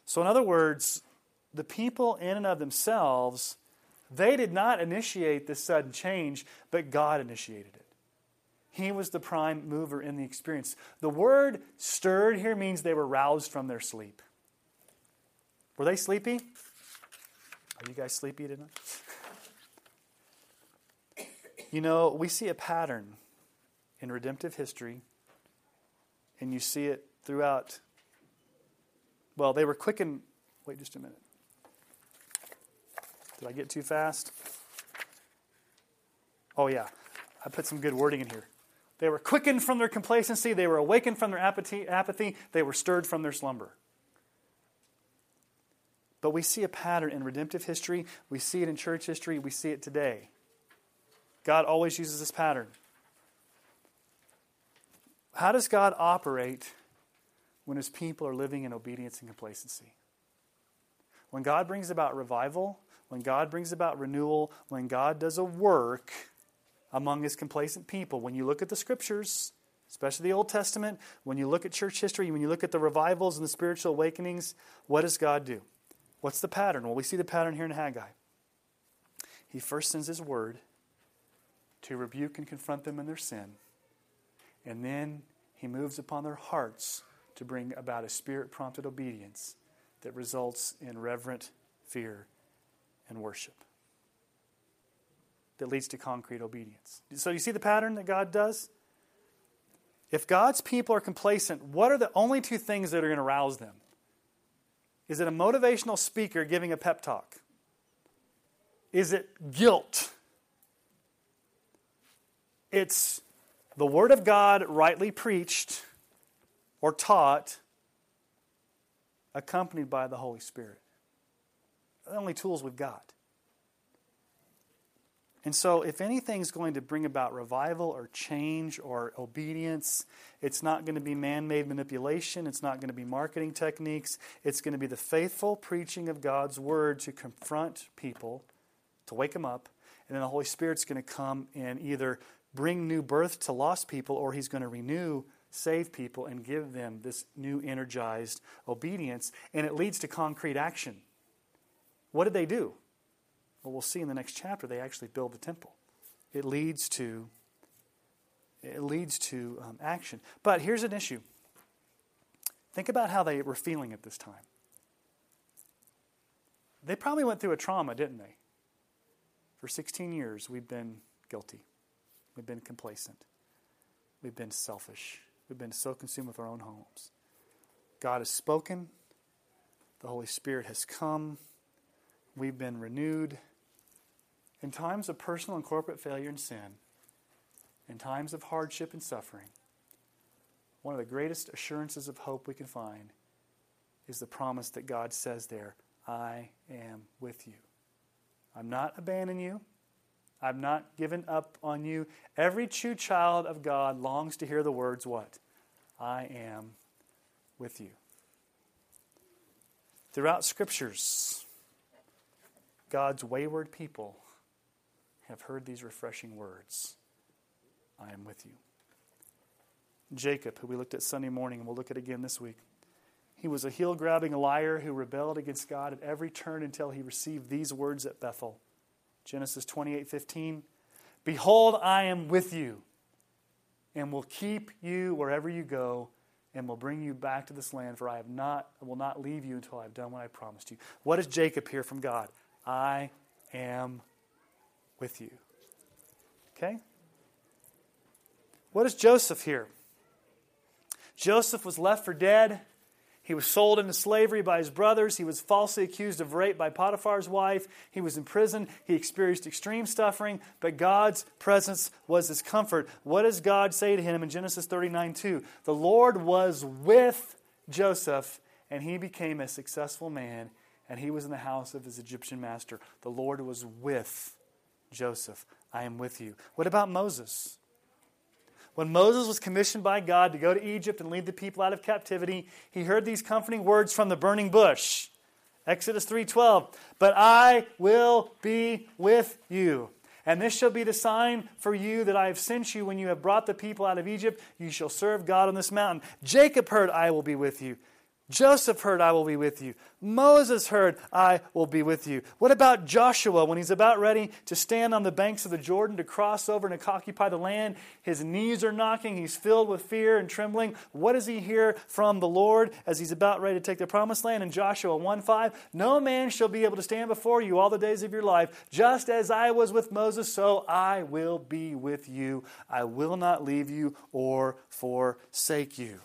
So, in other words, the people in and of themselves, they did not initiate this sudden change, but God initiated it. He was the prime mover in the experience. The word stirred here means they were roused from their sleep. Were they sleepy? Are you guys sleepy tonight? You know, we see a pattern in redemptive history, and you see it throughout. Well, they were quickened. Wait just a minute. Did I get too fast? Oh, yeah. I put some good wording in here. They were quickened from their complacency. They were awakened from their apathy. They were stirred from their slumber. But we see a pattern in redemptive history. We see it in church history. We see it today. God always uses this pattern. How does God operate when his people are living in obedience and complacency? When God brings about revival, when God brings about renewal, when God does a work among his complacent people, when you look at the scriptures, especially the Old Testament, when you look at church history, when you look at the revivals and the spiritual awakenings, what does God do? What's the pattern? Well, we see the pattern here in Haggai. He first sends his word to rebuke and confront them in their sin. And then he moves upon their hearts to bring about a spirit prompted obedience that results in reverent fear and worship. That leads to concrete obedience. So, you see the pattern that God does? If God's people are complacent, what are the only two things that are going to rouse them? Is it a motivational speaker giving a pep talk? Is it guilt? It's the Word of God rightly preached or taught, accompanied by the Holy Spirit. the only tools we've got. And so, if anything's going to bring about revival or change or obedience, it's not going to be man made manipulation. It's not going to be marketing techniques. It's going to be the faithful preaching of God's word to confront people, to wake them up. And then the Holy Spirit's going to come and either bring new birth to lost people or He's going to renew save people and give them this new energized obedience. And it leads to concrete action. What did they do? Well, we'll see in the next chapter, they actually build the temple. It leads to it leads to um, action. But here's an issue. Think about how they were feeling at this time. They probably went through a trauma, didn't they? For 16 years, we've been guilty. We've been complacent. We've been selfish. We've been so consumed with our own homes. God has spoken. The Holy Spirit has come. We've been renewed. In times of personal and corporate failure and sin, in times of hardship and suffering, one of the greatest assurances of hope we can find is the promise that God says there I am with you. I'm not abandoning you. I've not given up on you. Every true child of God longs to hear the words, What? I am with you. Throughout scriptures, God's wayward people have heard these refreshing words I am with you. Jacob, who we looked at Sunday morning, and we'll look at again this week. He was a heel grabbing liar who rebelled against God at every turn until he received these words at Bethel. Genesis 28 15. Behold, I am with you, and will keep you wherever you go, and will bring you back to this land, for I have not I will not leave you until I have done what I promised you. What does Jacob hear from God? I am with you. Okay? What does Joseph hear? Joseph was left for dead. He was sold into slavery by his brothers. He was falsely accused of rape by Potiphar's wife. He was in prison. He experienced extreme suffering, but God's presence was his comfort. What does God say to him in Genesis 39 2? The Lord was with Joseph, and he became a successful man, and he was in the house of his Egyptian master. The Lord was with Joseph. I am with you. What about Moses? When Moses was commissioned by God to go to Egypt and lead the people out of captivity, he heard these comforting words from the burning bush. Exodus 3:12, "But I will be with you." And this shall be the sign for you that I have sent you when you have brought the people out of Egypt. You shall serve God on this mountain. Jacob heard, I will be with you. Joseph heard, I will be with you. Moses heard, I will be with you. What about Joshua when he's about ready to stand on the banks of the Jordan to cross over and to occupy the land? His knees are knocking. He's filled with fear and trembling. What does he hear from the Lord as he's about ready to take the promised land? In Joshua 1 5, no man shall be able to stand before you all the days of your life. Just as I was with Moses, so I will be with you. I will not leave you or forsake you.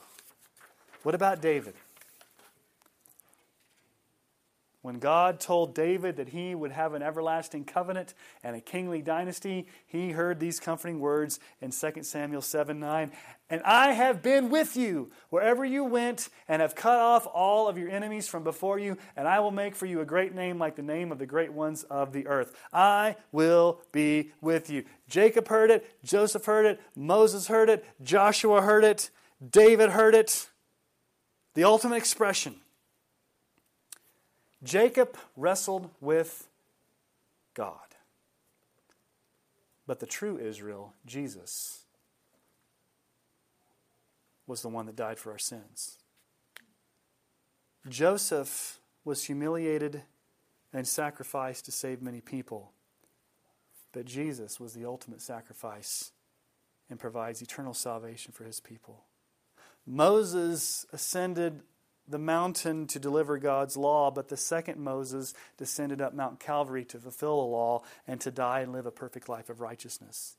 What about David? When God told David that he would have an everlasting covenant and a kingly dynasty, he heard these comforting words in 2 Samuel 7 9. And I have been with you wherever you went, and have cut off all of your enemies from before you, and I will make for you a great name like the name of the great ones of the earth. I will be with you. Jacob heard it, Joseph heard it, Moses heard it, Joshua heard it, David heard it. The ultimate expression Jacob wrestled with God. But the true Israel, Jesus, was the one that died for our sins. Joseph was humiliated and sacrificed to save many people. But Jesus was the ultimate sacrifice and provides eternal salvation for his people. Moses ascended the mountain to deliver God's law, but the second Moses descended up Mount Calvary to fulfill the law and to die and live a perfect life of righteousness.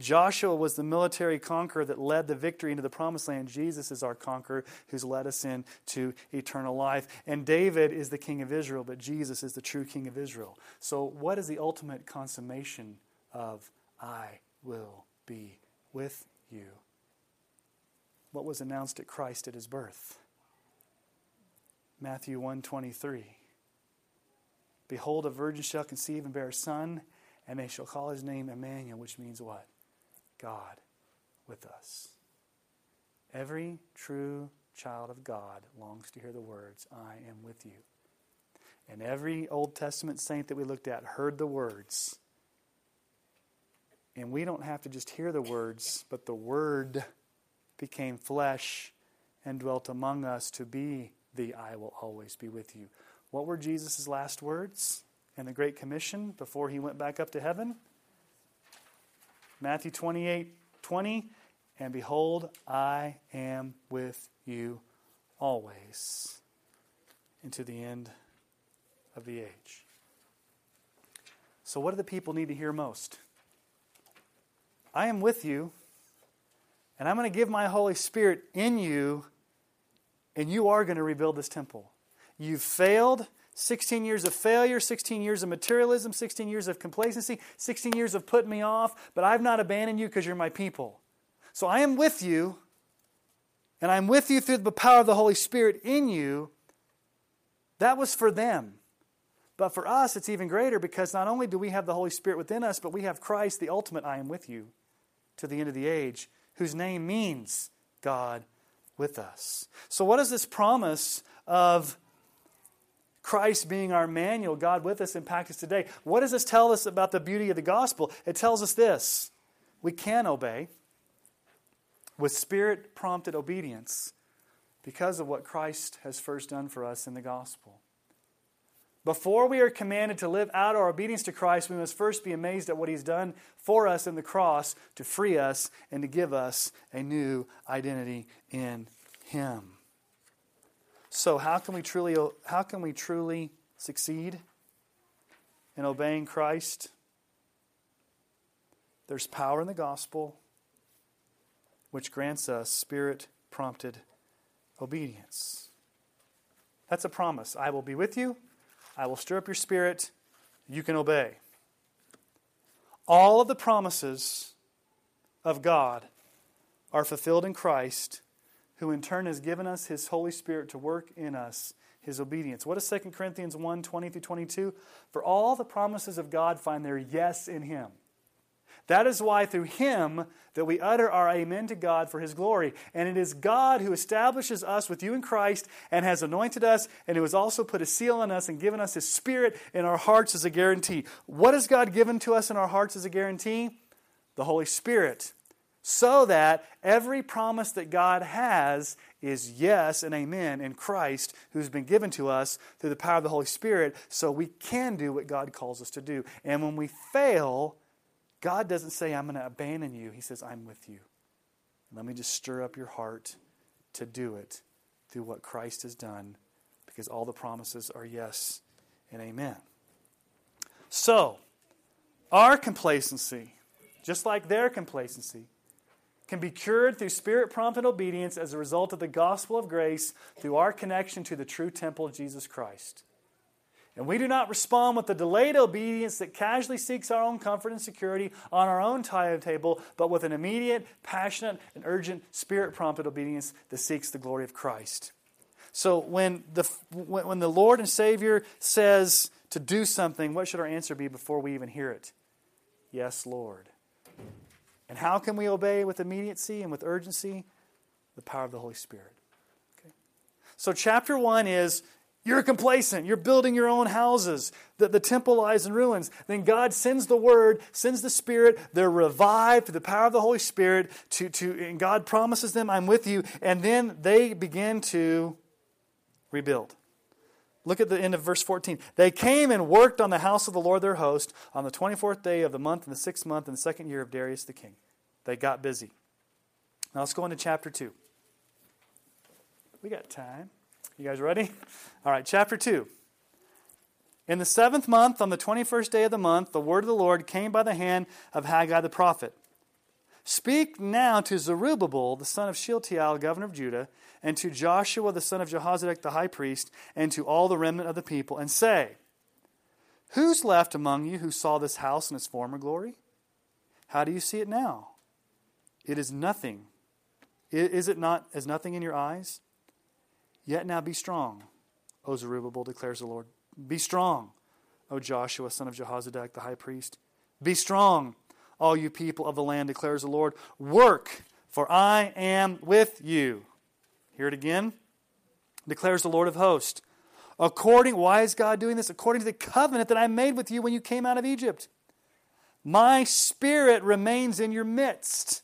Joshua was the military conqueror that led the victory into the promised land. Jesus is our conqueror who's led us into eternal life. And David is the king of Israel, but Jesus is the true king of Israel. So, what is the ultimate consummation of I will be with you? What was announced at Christ at his birth? Matthew 1:23. Behold, a virgin shall conceive and bear a son, and they shall call his name Emmanuel, which means what? God with us. Every true child of God longs to hear the words, I am with you. And every Old Testament saint that we looked at heard the words. And we don't have to just hear the words, but the Word became flesh and dwelt among us to be the I will always be with you. What were Jesus' last words in the Great Commission before he went back up to heaven? Matthew 28 20. And behold, I am with you always into the end of the age. So, what do the people need to hear most? I am with you, and I'm going to give my Holy Spirit in you, and you are going to rebuild this temple. You've failed. 16 years of failure, 16 years of materialism, 16 years of complacency, 16 years of putting me off, but I've not abandoned you because you're my people. So I am with you, and I'm with you through the power of the Holy Spirit in you. That was for them. But for us, it's even greater because not only do we have the Holy Spirit within us, but we have Christ, the ultimate I am with you to the end of the age, whose name means God with us. So, what is this promise of Christ being our Emmanuel, God with us, impact us today? What does this tell us about the beauty of the gospel? It tells us this we can obey with spirit prompted obedience because of what Christ has first done for us in the gospel. Before we are commanded to live out our obedience to Christ, we must first be amazed at what He's done for us in the cross to free us and to give us a new identity in Him. So, how can we truly, how can we truly succeed in obeying Christ? There's power in the gospel, which grants us spirit prompted obedience. That's a promise. I will be with you I will stir up your spirit. You can obey. All of the promises of God are fulfilled in Christ, who in turn has given us his Holy Spirit to work in us his obedience. What is 2 Corinthians 1 20 through 22? For all the promises of God find their yes in him. That is why through him that we utter our amen to God for his glory. And it is God who establishes us with you in Christ and has anointed us and who has also put a seal on us and given us his spirit in our hearts as a guarantee. What has God given to us in our hearts as a guarantee? The Holy Spirit. So that every promise that God has is yes and amen in Christ, who's been given to us through the power of the Holy Spirit, so we can do what God calls us to do. And when we fail, God doesn't say, I'm going to abandon you. He says, I'm with you. Let me just stir up your heart to do it through what Christ has done because all the promises are yes and amen. So, our complacency, just like their complacency, can be cured through spirit prompted obedience as a result of the gospel of grace through our connection to the true temple of Jesus Christ. And we do not respond with the delayed obedience that casually seeks our own comfort and security on our own timetable, but with an immediate, passionate, and urgent, spirit prompted obedience that seeks the glory of Christ. So when the, when the Lord and Savior says to do something, what should our answer be before we even hear it? Yes, Lord. And how can we obey with immediacy and with urgency? The power of the Holy Spirit. Okay. So, chapter 1 is you're complacent. You're building your own houses. The, the temple lies in ruins. Then God sends the word, sends the Spirit. They're revived through the power of the Holy Spirit. To, to, and God promises them, I'm with you. And then they begin to rebuild. Look at the end of verse 14. They came and worked on the house of the Lord their host on the 24th day of the month in the sixth month in the second year of Darius the king. They got busy. Now let's go into chapter 2. We got time. You guys ready? All right, chapter 2. In the seventh month, on the 21st day of the month, the word of the Lord came by the hand of Haggai the prophet. Speak now to Zerubbabel, the son of Shealtiel, governor of Judah, and to Joshua, the son of Jehozadak, the high priest, and to all the remnant of the people, and say, Who's left among you who saw this house in its former glory? How do you see it now? It is nothing. Is it not as nothing in your eyes? Yet now be strong, O Zerubbabel, declares the Lord. Be strong, O Joshua, son of Jehozadak, the high priest. Be strong, all you people of the land, declares the Lord. Work, for I am with you. Hear it again, declares the Lord of hosts. According, why is God doing this? According to the covenant that I made with you when you came out of Egypt. My spirit remains in your midst.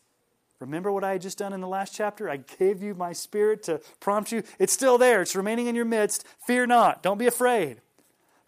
Remember what I had just done in the last chapter? I gave you my spirit to prompt you. It's still there, it's remaining in your midst. Fear not, don't be afraid.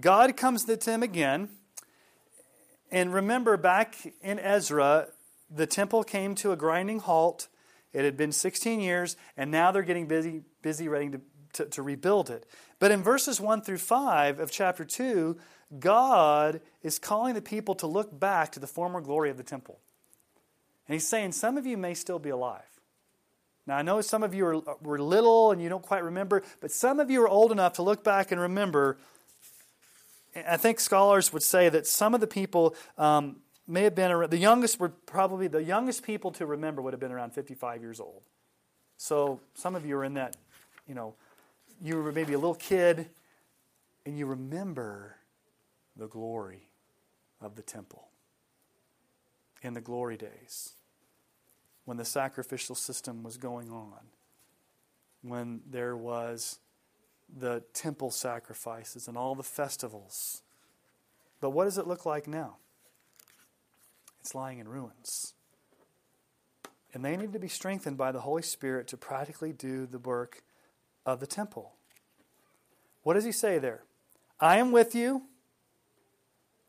God comes to him again. And remember, back in Ezra, the temple came to a grinding halt. It had been 16 years, and now they're getting busy, busy ready to, to, to rebuild it. But in verses 1 through 5 of chapter 2, God is calling the people to look back to the former glory of the temple. And he's saying, Some of you may still be alive. Now, I know some of you are, were little and you don't quite remember, but some of you are old enough to look back and remember I think scholars would say that some of the people um, may have been around, the youngest were probably the youngest people to remember would have been around 55 years old. So some of you are in that, you know, you were maybe a little kid and you remember the glory of the temple in the glory days when the sacrificial system was going on, when there was the temple sacrifices and all the festivals. But what does it look like now? It's lying in ruins. And they need to be strengthened by the Holy Spirit to practically do the work of the temple. What does he say there? I am with you.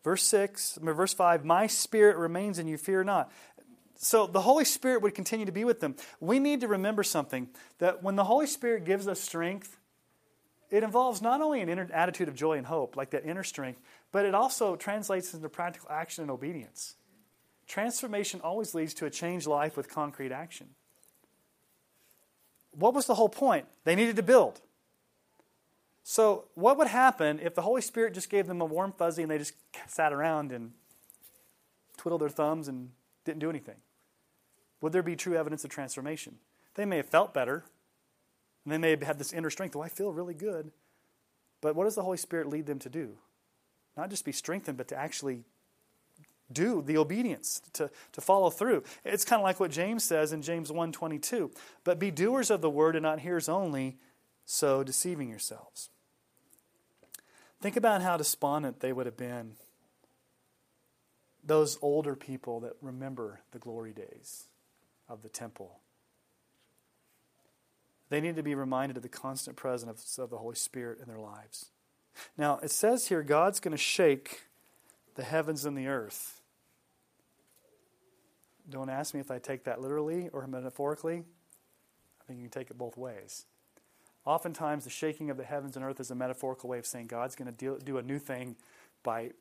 Verse 6, verse 5, my spirit remains in you, fear not. So the Holy Spirit would continue to be with them. We need to remember something that when the Holy Spirit gives us strength, it involves not only an inner attitude of joy and hope, like that inner strength, but it also translates into practical action and obedience. Transformation always leads to a changed life with concrete action. What was the whole point? They needed to build. So, what would happen if the Holy Spirit just gave them a warm fuzzy and they just sat around and twiddled their thumbs and didn't do anything? Would there be true evidence of transformation? They may have felt better, and they may have this inner strength. Oh, I feel really good. But what does the Holy Spirit lead them to do? Not just be strengthened, but to actually do the obedience, to, to follow through. It's kind of like what James says in James 1.22. But be doers of the word and not hearers only, so deceiving yourselves. Think about how despondent they would have been, those older people that remember the glory days of the temple they need to be reminded of the constant presence of the Holy Spirit in their lives. Now, it says here God's going to shake the heavens and the earth. Don't ask me if I take that literally or metaphorically. I think you can take it both ways. Oftentimes, the shaking of the heavens and earth is a metaphorical way of saying God's going to do a new thing by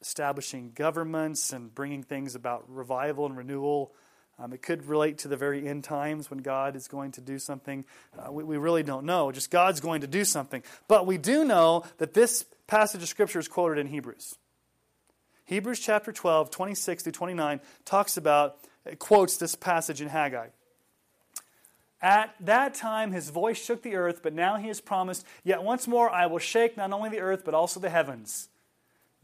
establishing governments and bringing things about revival and renewal um, it could relate to the very end times when God is going to do something. Uh, we, we really don't know. Just God's going to do something. But we do know that this passage of Scripture is quoted in Hebrews. Hebrews chapter 12, 26 through 29 talks about, quotes this passage in Haggai. At that time his voice shook the earth, but now he has promised, Yet once more I will shake not only the earth, but also the heavens.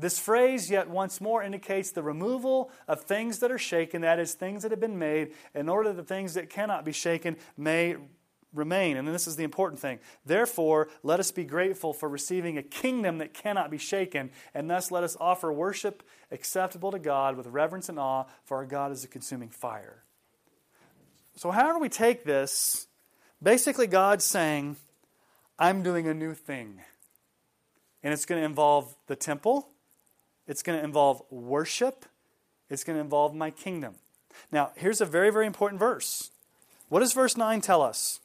This phrase, yet once more, indicates the removal of things that are shaken, that is, things that have been made, in order that the things that cannot be shaken may remain. And this is the important thing. Therefore, let us be grateful for receiving a kingdom that cannot be shaken, and thus let us offer worship acceptable to God with reverence and awe, for our God is a consuming fire. So, how do we take this? Basically, God's saying, I'm doing a new thing. And it's going to involve the temple, it's going to involve worship. It's going to involve my kingdom. Now, here's a very, very important verse. What does verse 9 tell us?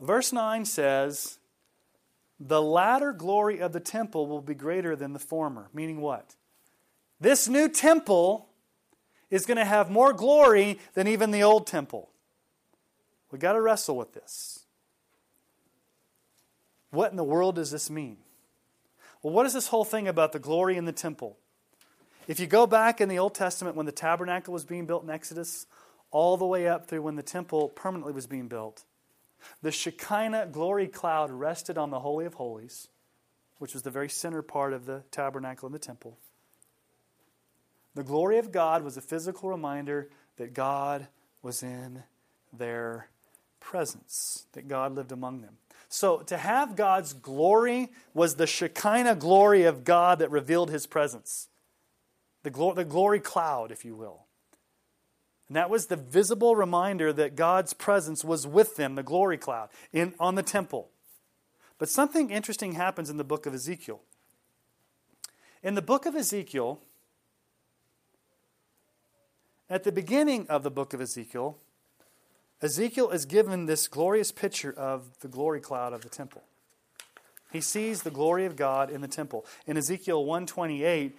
Verse 9 says, The latter glory of the temple will be greater than the former. Meaning what? This new temple is going to have more glory than even the old temple. We've got to wrestle with this. What in the world does this mean? Well, what is this whole thing about the glory in the temple? If you go back in the Old Testament when the tabernacle was being built in Exodus, all the way up through when the temple permanently was being built, the Shekinah glory cloud rested on the Holy of Holies, which was the very center part of the tabernacle and the temple. The glory of God was a physical reminder that God was in their presence, that God lived among them. So to have God's glory was the Shekinah glory of God that revealed his presence. The, glo- the glory cloud, if you will. And that was the visible reminder that God's presence was with them, the glory cloud, in, on the temple. But something interesting happens in the book of Ezekiel. In the book of Ezekiel, at the beginning of the book of Ezekiel, Ezekiel is given this glorious picture of the glory cloud of the temple. He sees the glory of God in the temple. In Ezekiel 128,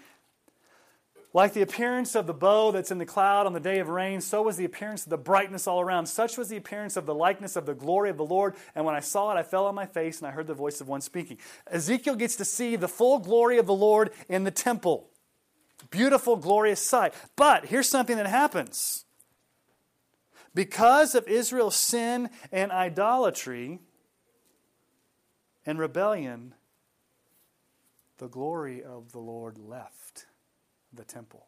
like the appearance of the bow that's in the cloud on the day of rain, so was the appearance of the brightness all around. Such was the appearance of the likeness of the glory of the Lord. And when I saw it, I fell on my face and I heard the voice of one speaking. Ezekiel gets to see the full glory of the Lord in the temple. Beautiful, glorious sight. But here's something that happens because of Israel's sin and idolatry and rebellion, the glory of the Lord left the temple.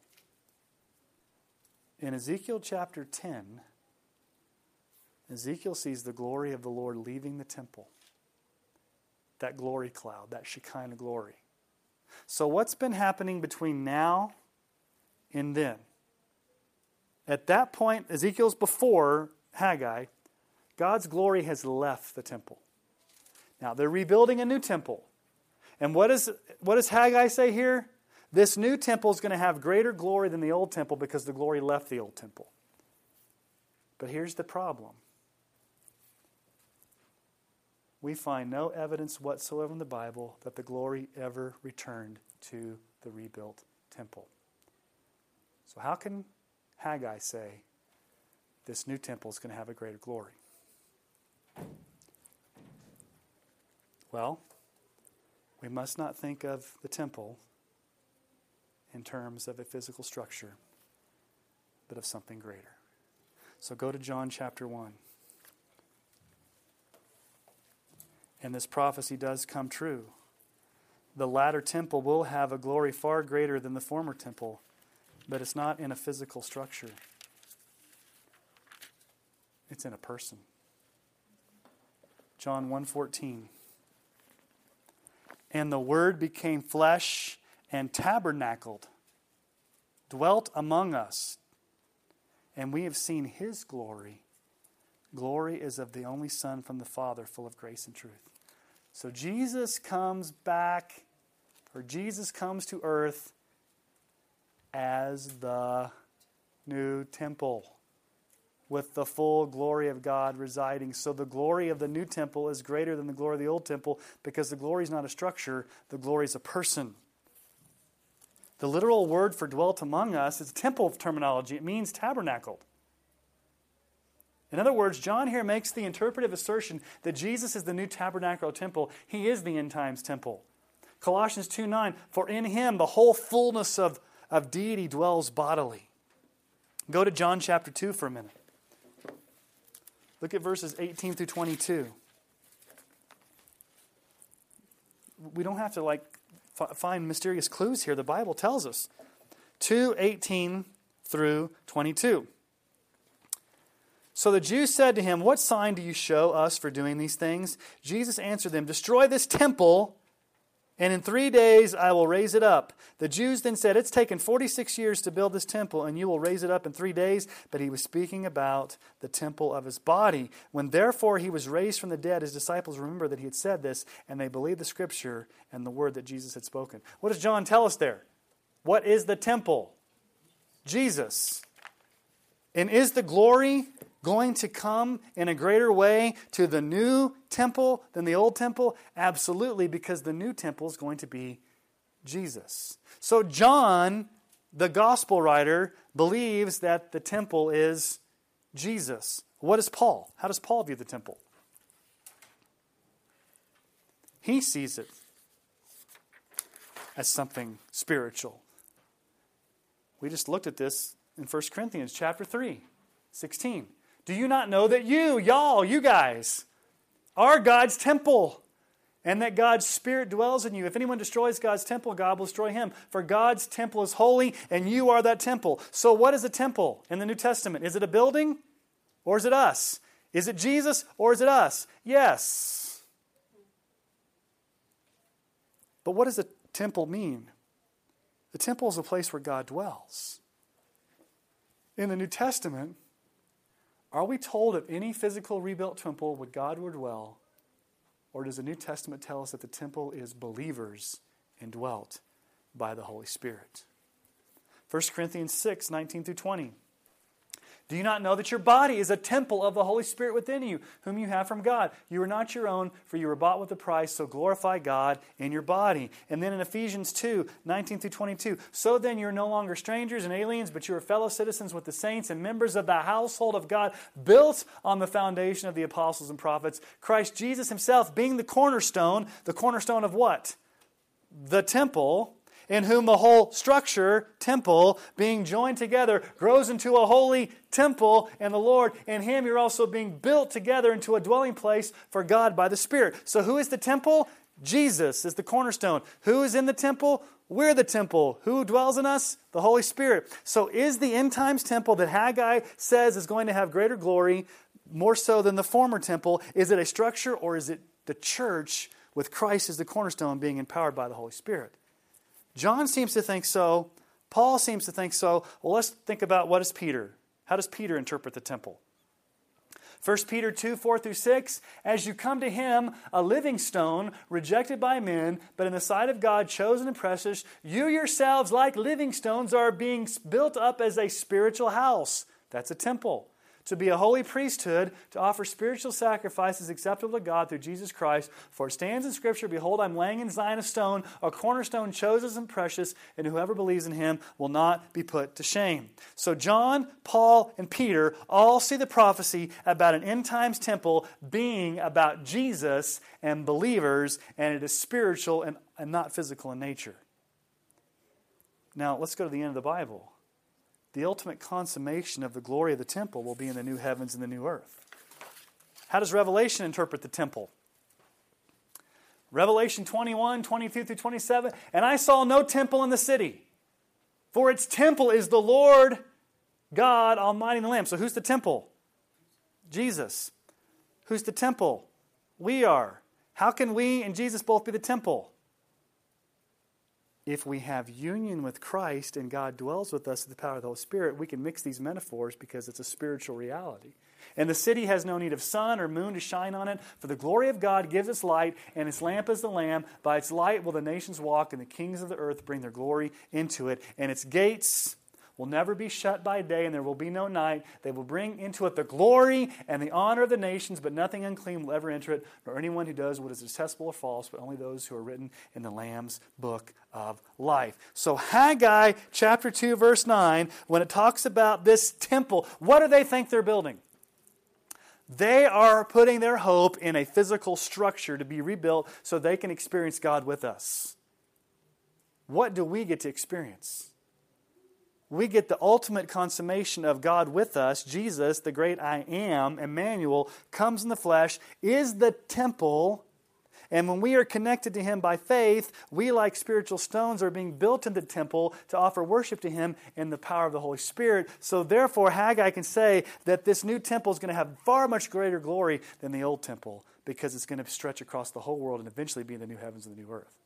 In Ezekiel chapter 10, Ezekiel sees the glory of the Lord leaving the temple. That glory cloud, that Shekinah glory. So, what's been happening between now and then? At that point, Ezekiel's before Haggai, God's glory has left the temple. Now they're rebuilding a new temple. And what, is, what does Haggai say here? This new temple is going to have greater glory than the old temple because the glory left the old temple. But here's the problem we find no evidence whatsoever in the Bible that the glory ever returned to the rebuilt temple. So, how can Haggai say this new temple is going to have a greater glory? Well, we must not think of the temple in terms of a physical structure, but of something greater. So go to John chapter 1. And this prophecy does come true. The latter temple will have a glory far greater than the former temple but it's not in a physical structure. It's in a person. John 1:14 And the word became flesh and tabernacled dwelt among us and we have seen his glory glory is of the only son from the father full of grace and truth so Jesus comes back or Jesus comes to earth as the new temple with the full glory of God residing. So the glory of the new temple is greater than the glory of the old temple because the glory is not a structure, the glory is a person. The literal word for dwelt among us is temple terminology. It means tabernacled. In other words, John here makes the interpretive assertion that Jesus is the new tabernacle temple. He is the end times temple. Colossians 2 9, for in him the whole fullness of of deity dwells bodily. Go to John chapter 2 for a minute. Look at verses 18 through 22. We don't have to like f- find mysterious clues here. The Bible tells us. 2:18 through 22. So the Jews said to him, What sign do you show us for doing these things? Jesus answered them, Destroy this temple and in three days I will raise it up. The Jews then said, It's taken 46 years to build this temple, and you will raise it up in three days. But he was speaking about the temple of his body. When therefore he was raised from the dead, his disciples remembered that he had said this, and they believed the scripture and the word that Jesus had spoken. What does John tell us there? What is the temple? Jesus. And is the glory going to come in a greater way to the new temple than the old temple? Absolutely, because the new temple is going to be Jesus. So John the gospel writer believes that the temple is Jesus. What is Paul? How does Paul view the temple? He sees it as something spiritual. We just looked at this in 1 Corinthians chapter 3, 16. Do you not know that you, y'all, you guys, are God's temple? and that God's Spirit dwells in you. If anyone destroys God's temple, God will destroy him. For God's temple is holy, and you are that temple. So, what is a temple in the New Testament? Is it a building, or is it us? Is it Jesus, or is it us? Yes. But what does a temple mean? The temple is a place where God dwells. In the New Testament, are we told of any physical rebuilt temple where God would dwell? Or does the New Testament tell us that the temple is believers indwelt by the Holy Spirit? 1 Corinthians 6 19 through 20. Do you not know that your body is a temple of the Holy Spirit within you, whom you have from God? You are not your own, for you were bought with a price, so glorify God in your body. And then in Ephesians 2 19 through 22, so then you're no longer strangers and aliens, but you are fellow citizens with the saints and members of the household of God, built on the foundation of the apostles and prophets, Christ Jesus himself being the cornerstone. The cornerstone of what? The temple in whom the whole structure, temple, being joined together, grows into a holy temple in the Lord. In Him, you're also being built together into a dwelling place for God by the Spirit. So, who is the temple? Jesus is the cornerstone. Who is in the temple? We're the temple. Who dwells in us? The Holy Spirit. So, is the end times temple that Haggai says is going to have greater glory, more so than the former temple? Is it a structure or is it the church with Christ as the cornerstone being empowered by the Holy Spirit? John seems to think so. Paul seems to think so. Well, let's think about what is Peter? How does Peter interpret the temple? 1 Peter 2 4 through 6 As you come to him, a living stone, rejected by men, but in the sight of God, chosen and precious, you yourselves, like living stones, are being built up as a spiritual house. That's a temple to be a holy priesthood, to offer spiritual sacrifices acceptable to God through Jesus Christ. For it stands in Scripture Behold, I'm laying in Zion a stone, a cornerstone chosen and precious, and whoever believes in him will not be put to shame. So, John, Paul, and Peter all see the prophecy about an end times temple being about Jesus and believers, and it is spiritual and, and not physical in nature. Now, let's go to the end of the Bible the ultimate consummation of the glory of the temple will be in the new heavens and the new earth. How does Revelation interpret the temple? Revelation 21, 22 through 27. And I saw no temple in the city, for its temple is the Lord God Almighty and the Lamb. So who's the temple? Jesus. Who's the temple? We are. How can we and Jesus both be the temple? If we have union with Christ and God dwells with us through the power of the Holy Spirit, we can mix these metaphors because it's a spiritual reality. And the city has no need of sun or moon to shine on it, for the glory of God gives its light, and its lamp is the Lamb. By its light will the nations walk, and the kings of the earth bring their glory into it. And its gates will never be shut by day, and there will be no night. They will bring into it the glory and the honor of the nations, but nothing unclean will ever enter it, nor anyone who does what is detestable or false, but only those who are written in the Lamb's book of life. So, Haggai chapter 2, verse 9, when it talks about this temple, what do they think they're building? They are putting their hope in a physical structure to be rebuilt so they can experience God with us. What do we get to experience? We get the ultimate consummation of God with us. Jesus, the great I am, Emmanuel, comes in the flesh, is the temple. And when we are connected to Him by faith, we, like spiritual stones, are being built in the temple to offer worship to Him in the power of the Holy Spirit. So, therefore, Haggai can say that this new temple is going to have far much greater glory than the old temple because it's going to stretch across the whole world and eventually be in the new heavens and the new earth.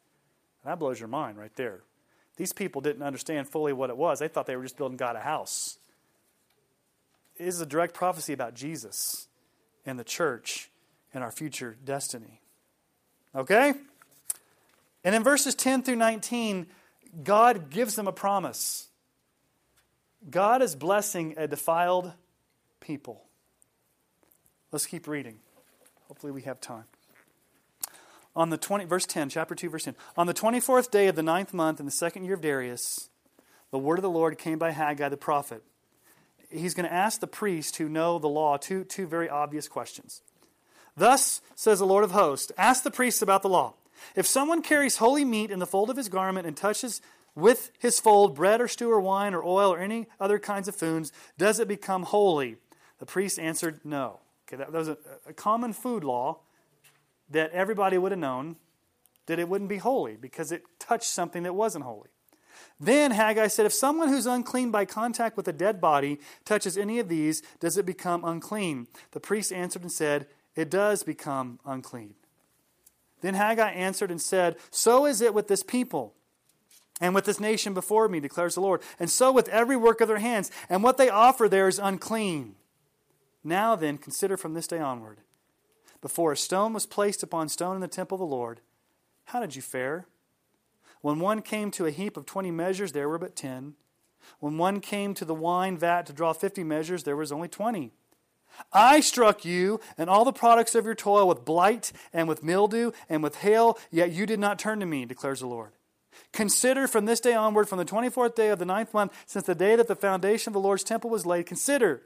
And that blows your mind right there. These people didn't understand fully what it was. They thought they were just building God a house. It is a direct prophecy about Jesus and the church and our future destiny. Okay? And in verses 10 through 19, God gives them a promise. God is blessing a defiled people. Let's keep reading. Hopefully, we have time on the 20, verse 10, chapter 2, verse 10. On the 24th day of the ninth month in the second year of Darius, the word of the Lord came by Haggai the prophet. He's going to ask the priest who know the law two, two very obvious questions. Thus says the Lord of hosts Ask the priests about the law. If someone carries holy meat in the fold of his garment and touches with his fold bread or stew or wine or oil or any other kinds of foods, does it become holy? The priest answered, No. Okay, that, was a, a common food law that everybody would have known that it wouldn't be holy because it touched something that wasn't holy. Then Haggai said, If someone who's unclean by contact with a dead body touches any of these, does it become unclean? The priest answered and said, It does become unclean. Then Haggai answered and said, So is it with this people and with this nation before me, declares the Lord, and so with every work of their hands, and what they offer there is unclean. Now then, consider from this day onward. Before a stone was placed upon stone in the temple of the Lord, how did you fare? When one came to a heap of twenty measures, there were but ten. When one came to the wine vat to draw fifty measures, there was only twenty. I struck you and all the products of your toil with blight and with mildew and with hail, yet you did not turn to me, declares the Lord. Consider from this day onward, from the 24th day of the ninth month, since the day that the foundation of the Lord's temple was laid, consider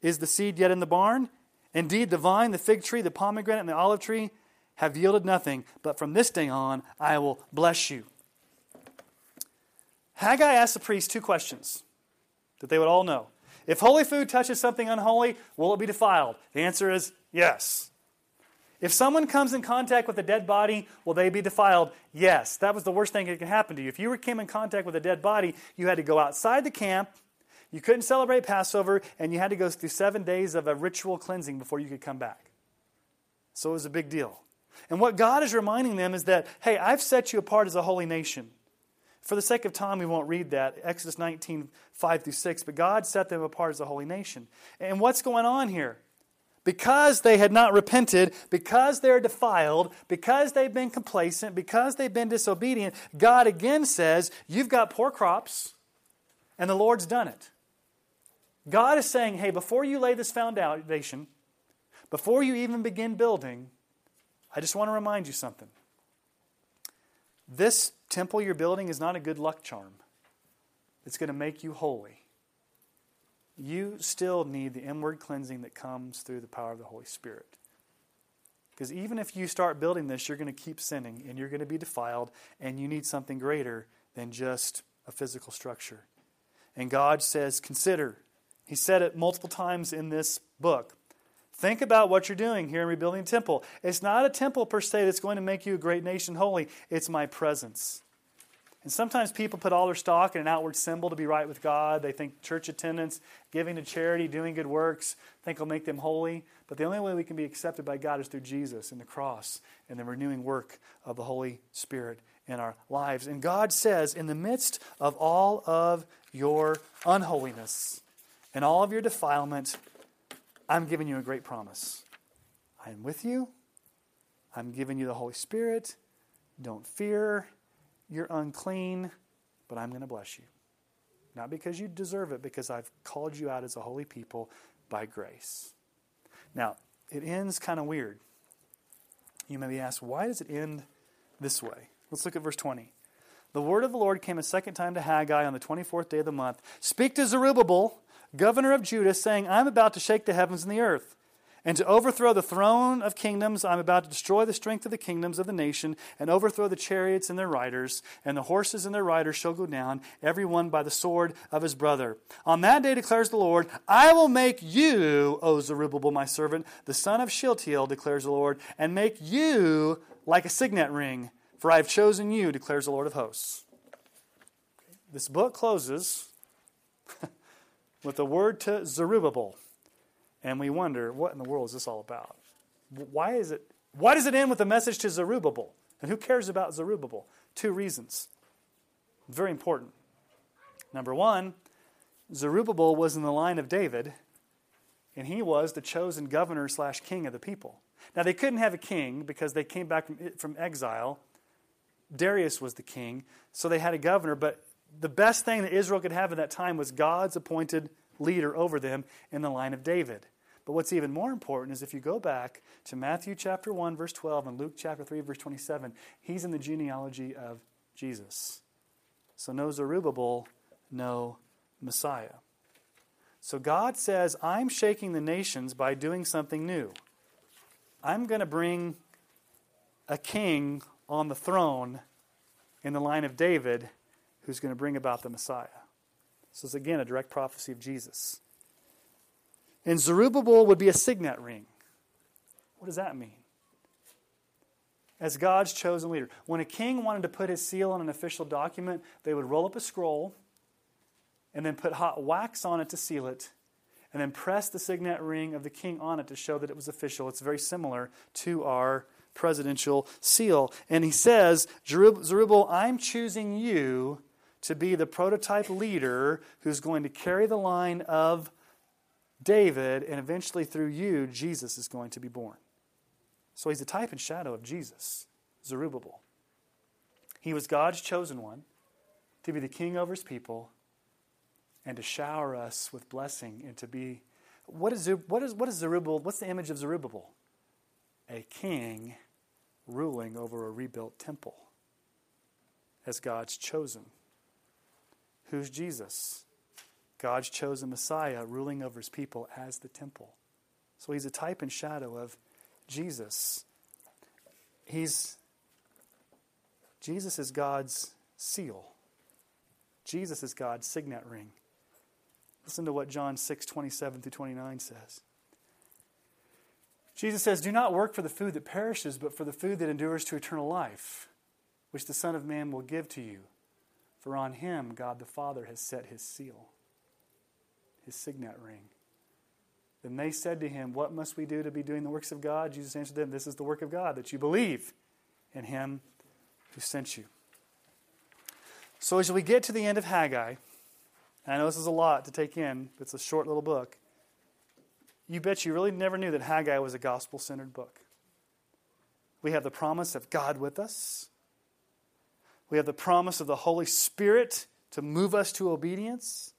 is the seed yet in the barn? Indeed, the vine, the fig tree, the pomegranate, and the olive tree have yielded nothing, but from this day on I will bless you. Haggai asked the priests two questions that they would all know. If holy food touches something unholy, will it be defiled? The answer is yes. If someone comes in contact with a dead body, will they be defiled? Yes. That was the worst thing that could happen to you. If you came in contact with a dead body, you had to go outside the camp you couldn't celebrate Passover, and you had to go through seven days of a ritual cleansing before you could come back. So it was a big deal. And what God is reminding them is that, hey, I've set you apart as a holy nation. For the sake of time, we won't read that, Exodus 19, 5 through 6, but God set them apart as a holy nation. And what's going on here? Because they had not repented, because they're defiled, because they've been complacent, because they've been disobedient, God again says, You've got poor crops, and the Lord's done it. God is saying, hey, before you lay this foundation, before you even begin building, I just want to remind you something. This temple you're building is not a good luck charm. It's going to make you holy. You still need the inward cleansing that comes through the power of the Holy Spirit. Because even if you start building this, you're going to keep sinning and you're going to be defiled, and you need something greater than just a physical structure. And God says, Consider he said it multiple times in this book. Think about what you're doing here in rebuilding the temple. It's not a temple per se that's going to make you a great nation holy, it's my presence. And sometimes people put all their stock in an outward symbol to be right with God. They think church attendance, giving to charity, doing good works, think will make them holy. But the only way we can be accepted by God is through Jesus and the cross and the renewing work of the Holy Spirit in our lives. And God says, in the midst of all of your unholiness, and all of your defilement, I'm giving you a great promise. I am with you. I'm giving you the Holy Spirit. Don't fear. You're unclean, but I'm going to bless you. Not because you deserve it, because I've called you out as a holy people by grace. Now, it ends kind of weird. You may be asked, why does it end this way? Let's look at verse 20. The word of the Lord came a second time to Haggai on the 24th day of the month. Speak to Zerubbabel governor of Judah, saying, I'm about to shake the heavens and the earth. And to overthrow the throne of kingdoms, I'm about to destroy the strength of the kingdoms of the nation, and overthrow the chariots and their riders, and the horses and their riders shall go down, every one by the sword of his brother. On that day, declares the Lord, I will make you, O Zerubbabel, my servant, the son of Shealtiel, declares the Lord, and make you like a signet ring, for I have chosen you, declares the Lord of hosts. This book closes with the word to Zerubbabel. And we wonder, what in the world is this all about? Why is it why does it end with a message to Zerubbabel? And who cares about Zerubbabel? Two reasons. Very important. Number one, Zerubbabel was in the line of David, and he was the chosen governor slash king of the people. Now, they couldn't have a king because they came back from, from exile. Darius was the king, so they had a governor, but the best thing that Israel could have at that time was God's appointed leader over them in the line of David. But what's even more important is if you go back to Matthew chapter 1, verse 12, and Luke chapter 3, verse 27, he's in the genealogy of Jesus. So no Zerubbabel no Messiah. So God says, I'm shaking the nations by doing something new. I'm going to bring a king on the throne in the line of David who's going to bring about the Messiah. This is again a direct prophecy of Jesus. And Zerubbabel would be a signet ring. What does that mean? As God's chosen leader. When a king wanted to put his seal on an official document, they would roll up a scroll and then put hot wax on it to seal it, and then press the signet ring of the king on it to show that it was official. It's very similar to our presidential seal. And he says, Zerubbabel, I'm choosing you to be the prototype leader who's going to carry the line of David, and eventually through you, Jesus is going to be born. So he's a type and shadow of Jesus, Zerubbabel. He was God's chosen one to be the king over his people and to shower us with blessing and to be. What is, what is, what is Zerubbabel? What's the image of Zerubbabel? A king ruling over a rebuilt temple as God's chosen. Who's Jesus? God's chosen Messiah ruling over his people as the temple. So he's a type and shadow of Jesus. He's Jesus is God's seal. Jesus is God's signet ring. Listen to what John 6, 27 through 29 says. Jesus says, Do not work for the food that perishes, but for the food that endures to eternal life, which the Son of Man will give to you. For on him God the Father has set his seal, his signet ring. Then they said to him, What must we do to be doing the works of God? Jesus answered them, This is the work of God, that you believe in him who sent you. So as we get to the end of Haggai, I know this is a lot to take in, it's a short little book you bet you really never knew that Haggai was a gospel centered book. We have the promise of God with us, we have the promise of the Holy Spirit to move us to obedience.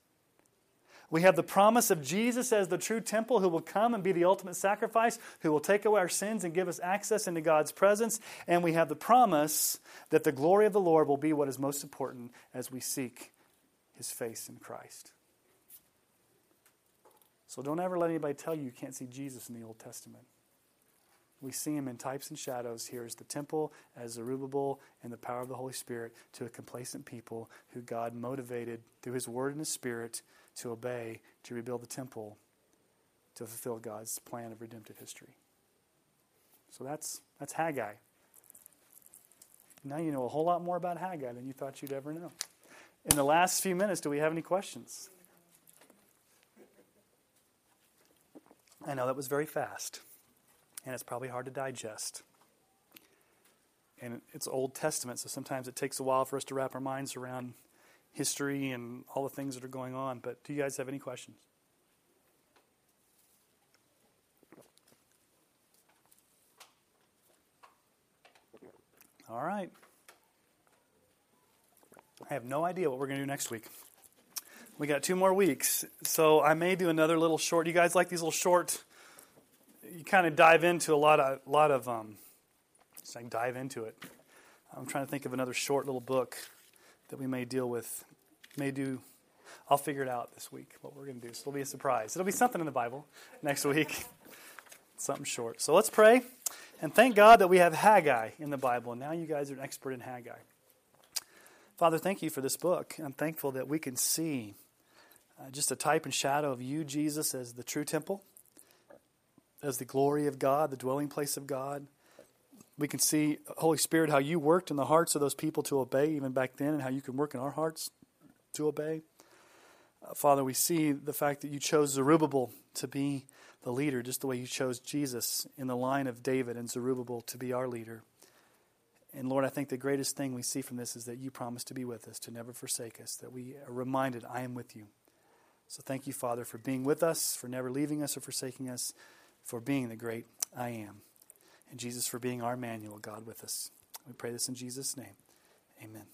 We have the promise of Jesus as the true temple who will come and be the ultimate sacrifice, who will take away our sins and give us access into God's presence. And we have the promise that the glory of the Lord will be what is most important as we seek his face in Christ. So don't ever let anybody tell you you can't see Jesus in the Old Testament. We see him in types and shadows here as the temple, as Zerubbabel, and the power of the Holy Spirit to a complacent people who God motivated through his word and his spirit to obey, to rebuild the temple, to fulfill God's plan of redemptive history. So that's, that's Haggai. Now you know a whole lot more about Haggai than you thought you'd ever know. In the last few minutes, do we have any questions? I know that was very fast, and it's probably hard to digest. And it's Old Testament, so sometimes it takes a while for us to wrap our minds around history and all the things that are going on. But do you guys have any questions? All right. I have no idea what we're going to do next week. We got two more weeks, so I may do another little short. You guys like these little short? You kind of dive into a lot of, lot of. Um, it's like dive into it. I'm trying to think of another short little book that we may deal with. May do. I'll figure it out this week what we're going to do. So it'll be a surprise. It'll be something in the Bible next week. something short. So let's pray and thank God that we have Haggai in the Bible. And now you guys are an expert in Haggai. Father, thank you for this book. I'm thankful that we can see uh, just a type and shadow of you, Jesus, as the true temple, as the glory of God, the dwelling place of God. We can see, Holy Spirit, how you worked in the hearts of those people to obey even back then, and how you can work in our hearts to obey. Uh, Father, we see the fact that you chose Zerubbabel to be the leader, just the way you chose Jesus in the line of David and Zerubbabel to be our leader. And Lord, I think the greatest thing we see from this is that you promise to be with us, to never forsake us, that we are reminded, I am with you. So thank you, Father, for being with us, for never leaving us or forsaking us, for being the great I am. And Jesus, for being our Emmanuel, God with us. We pray this in Jesus' name. Amen.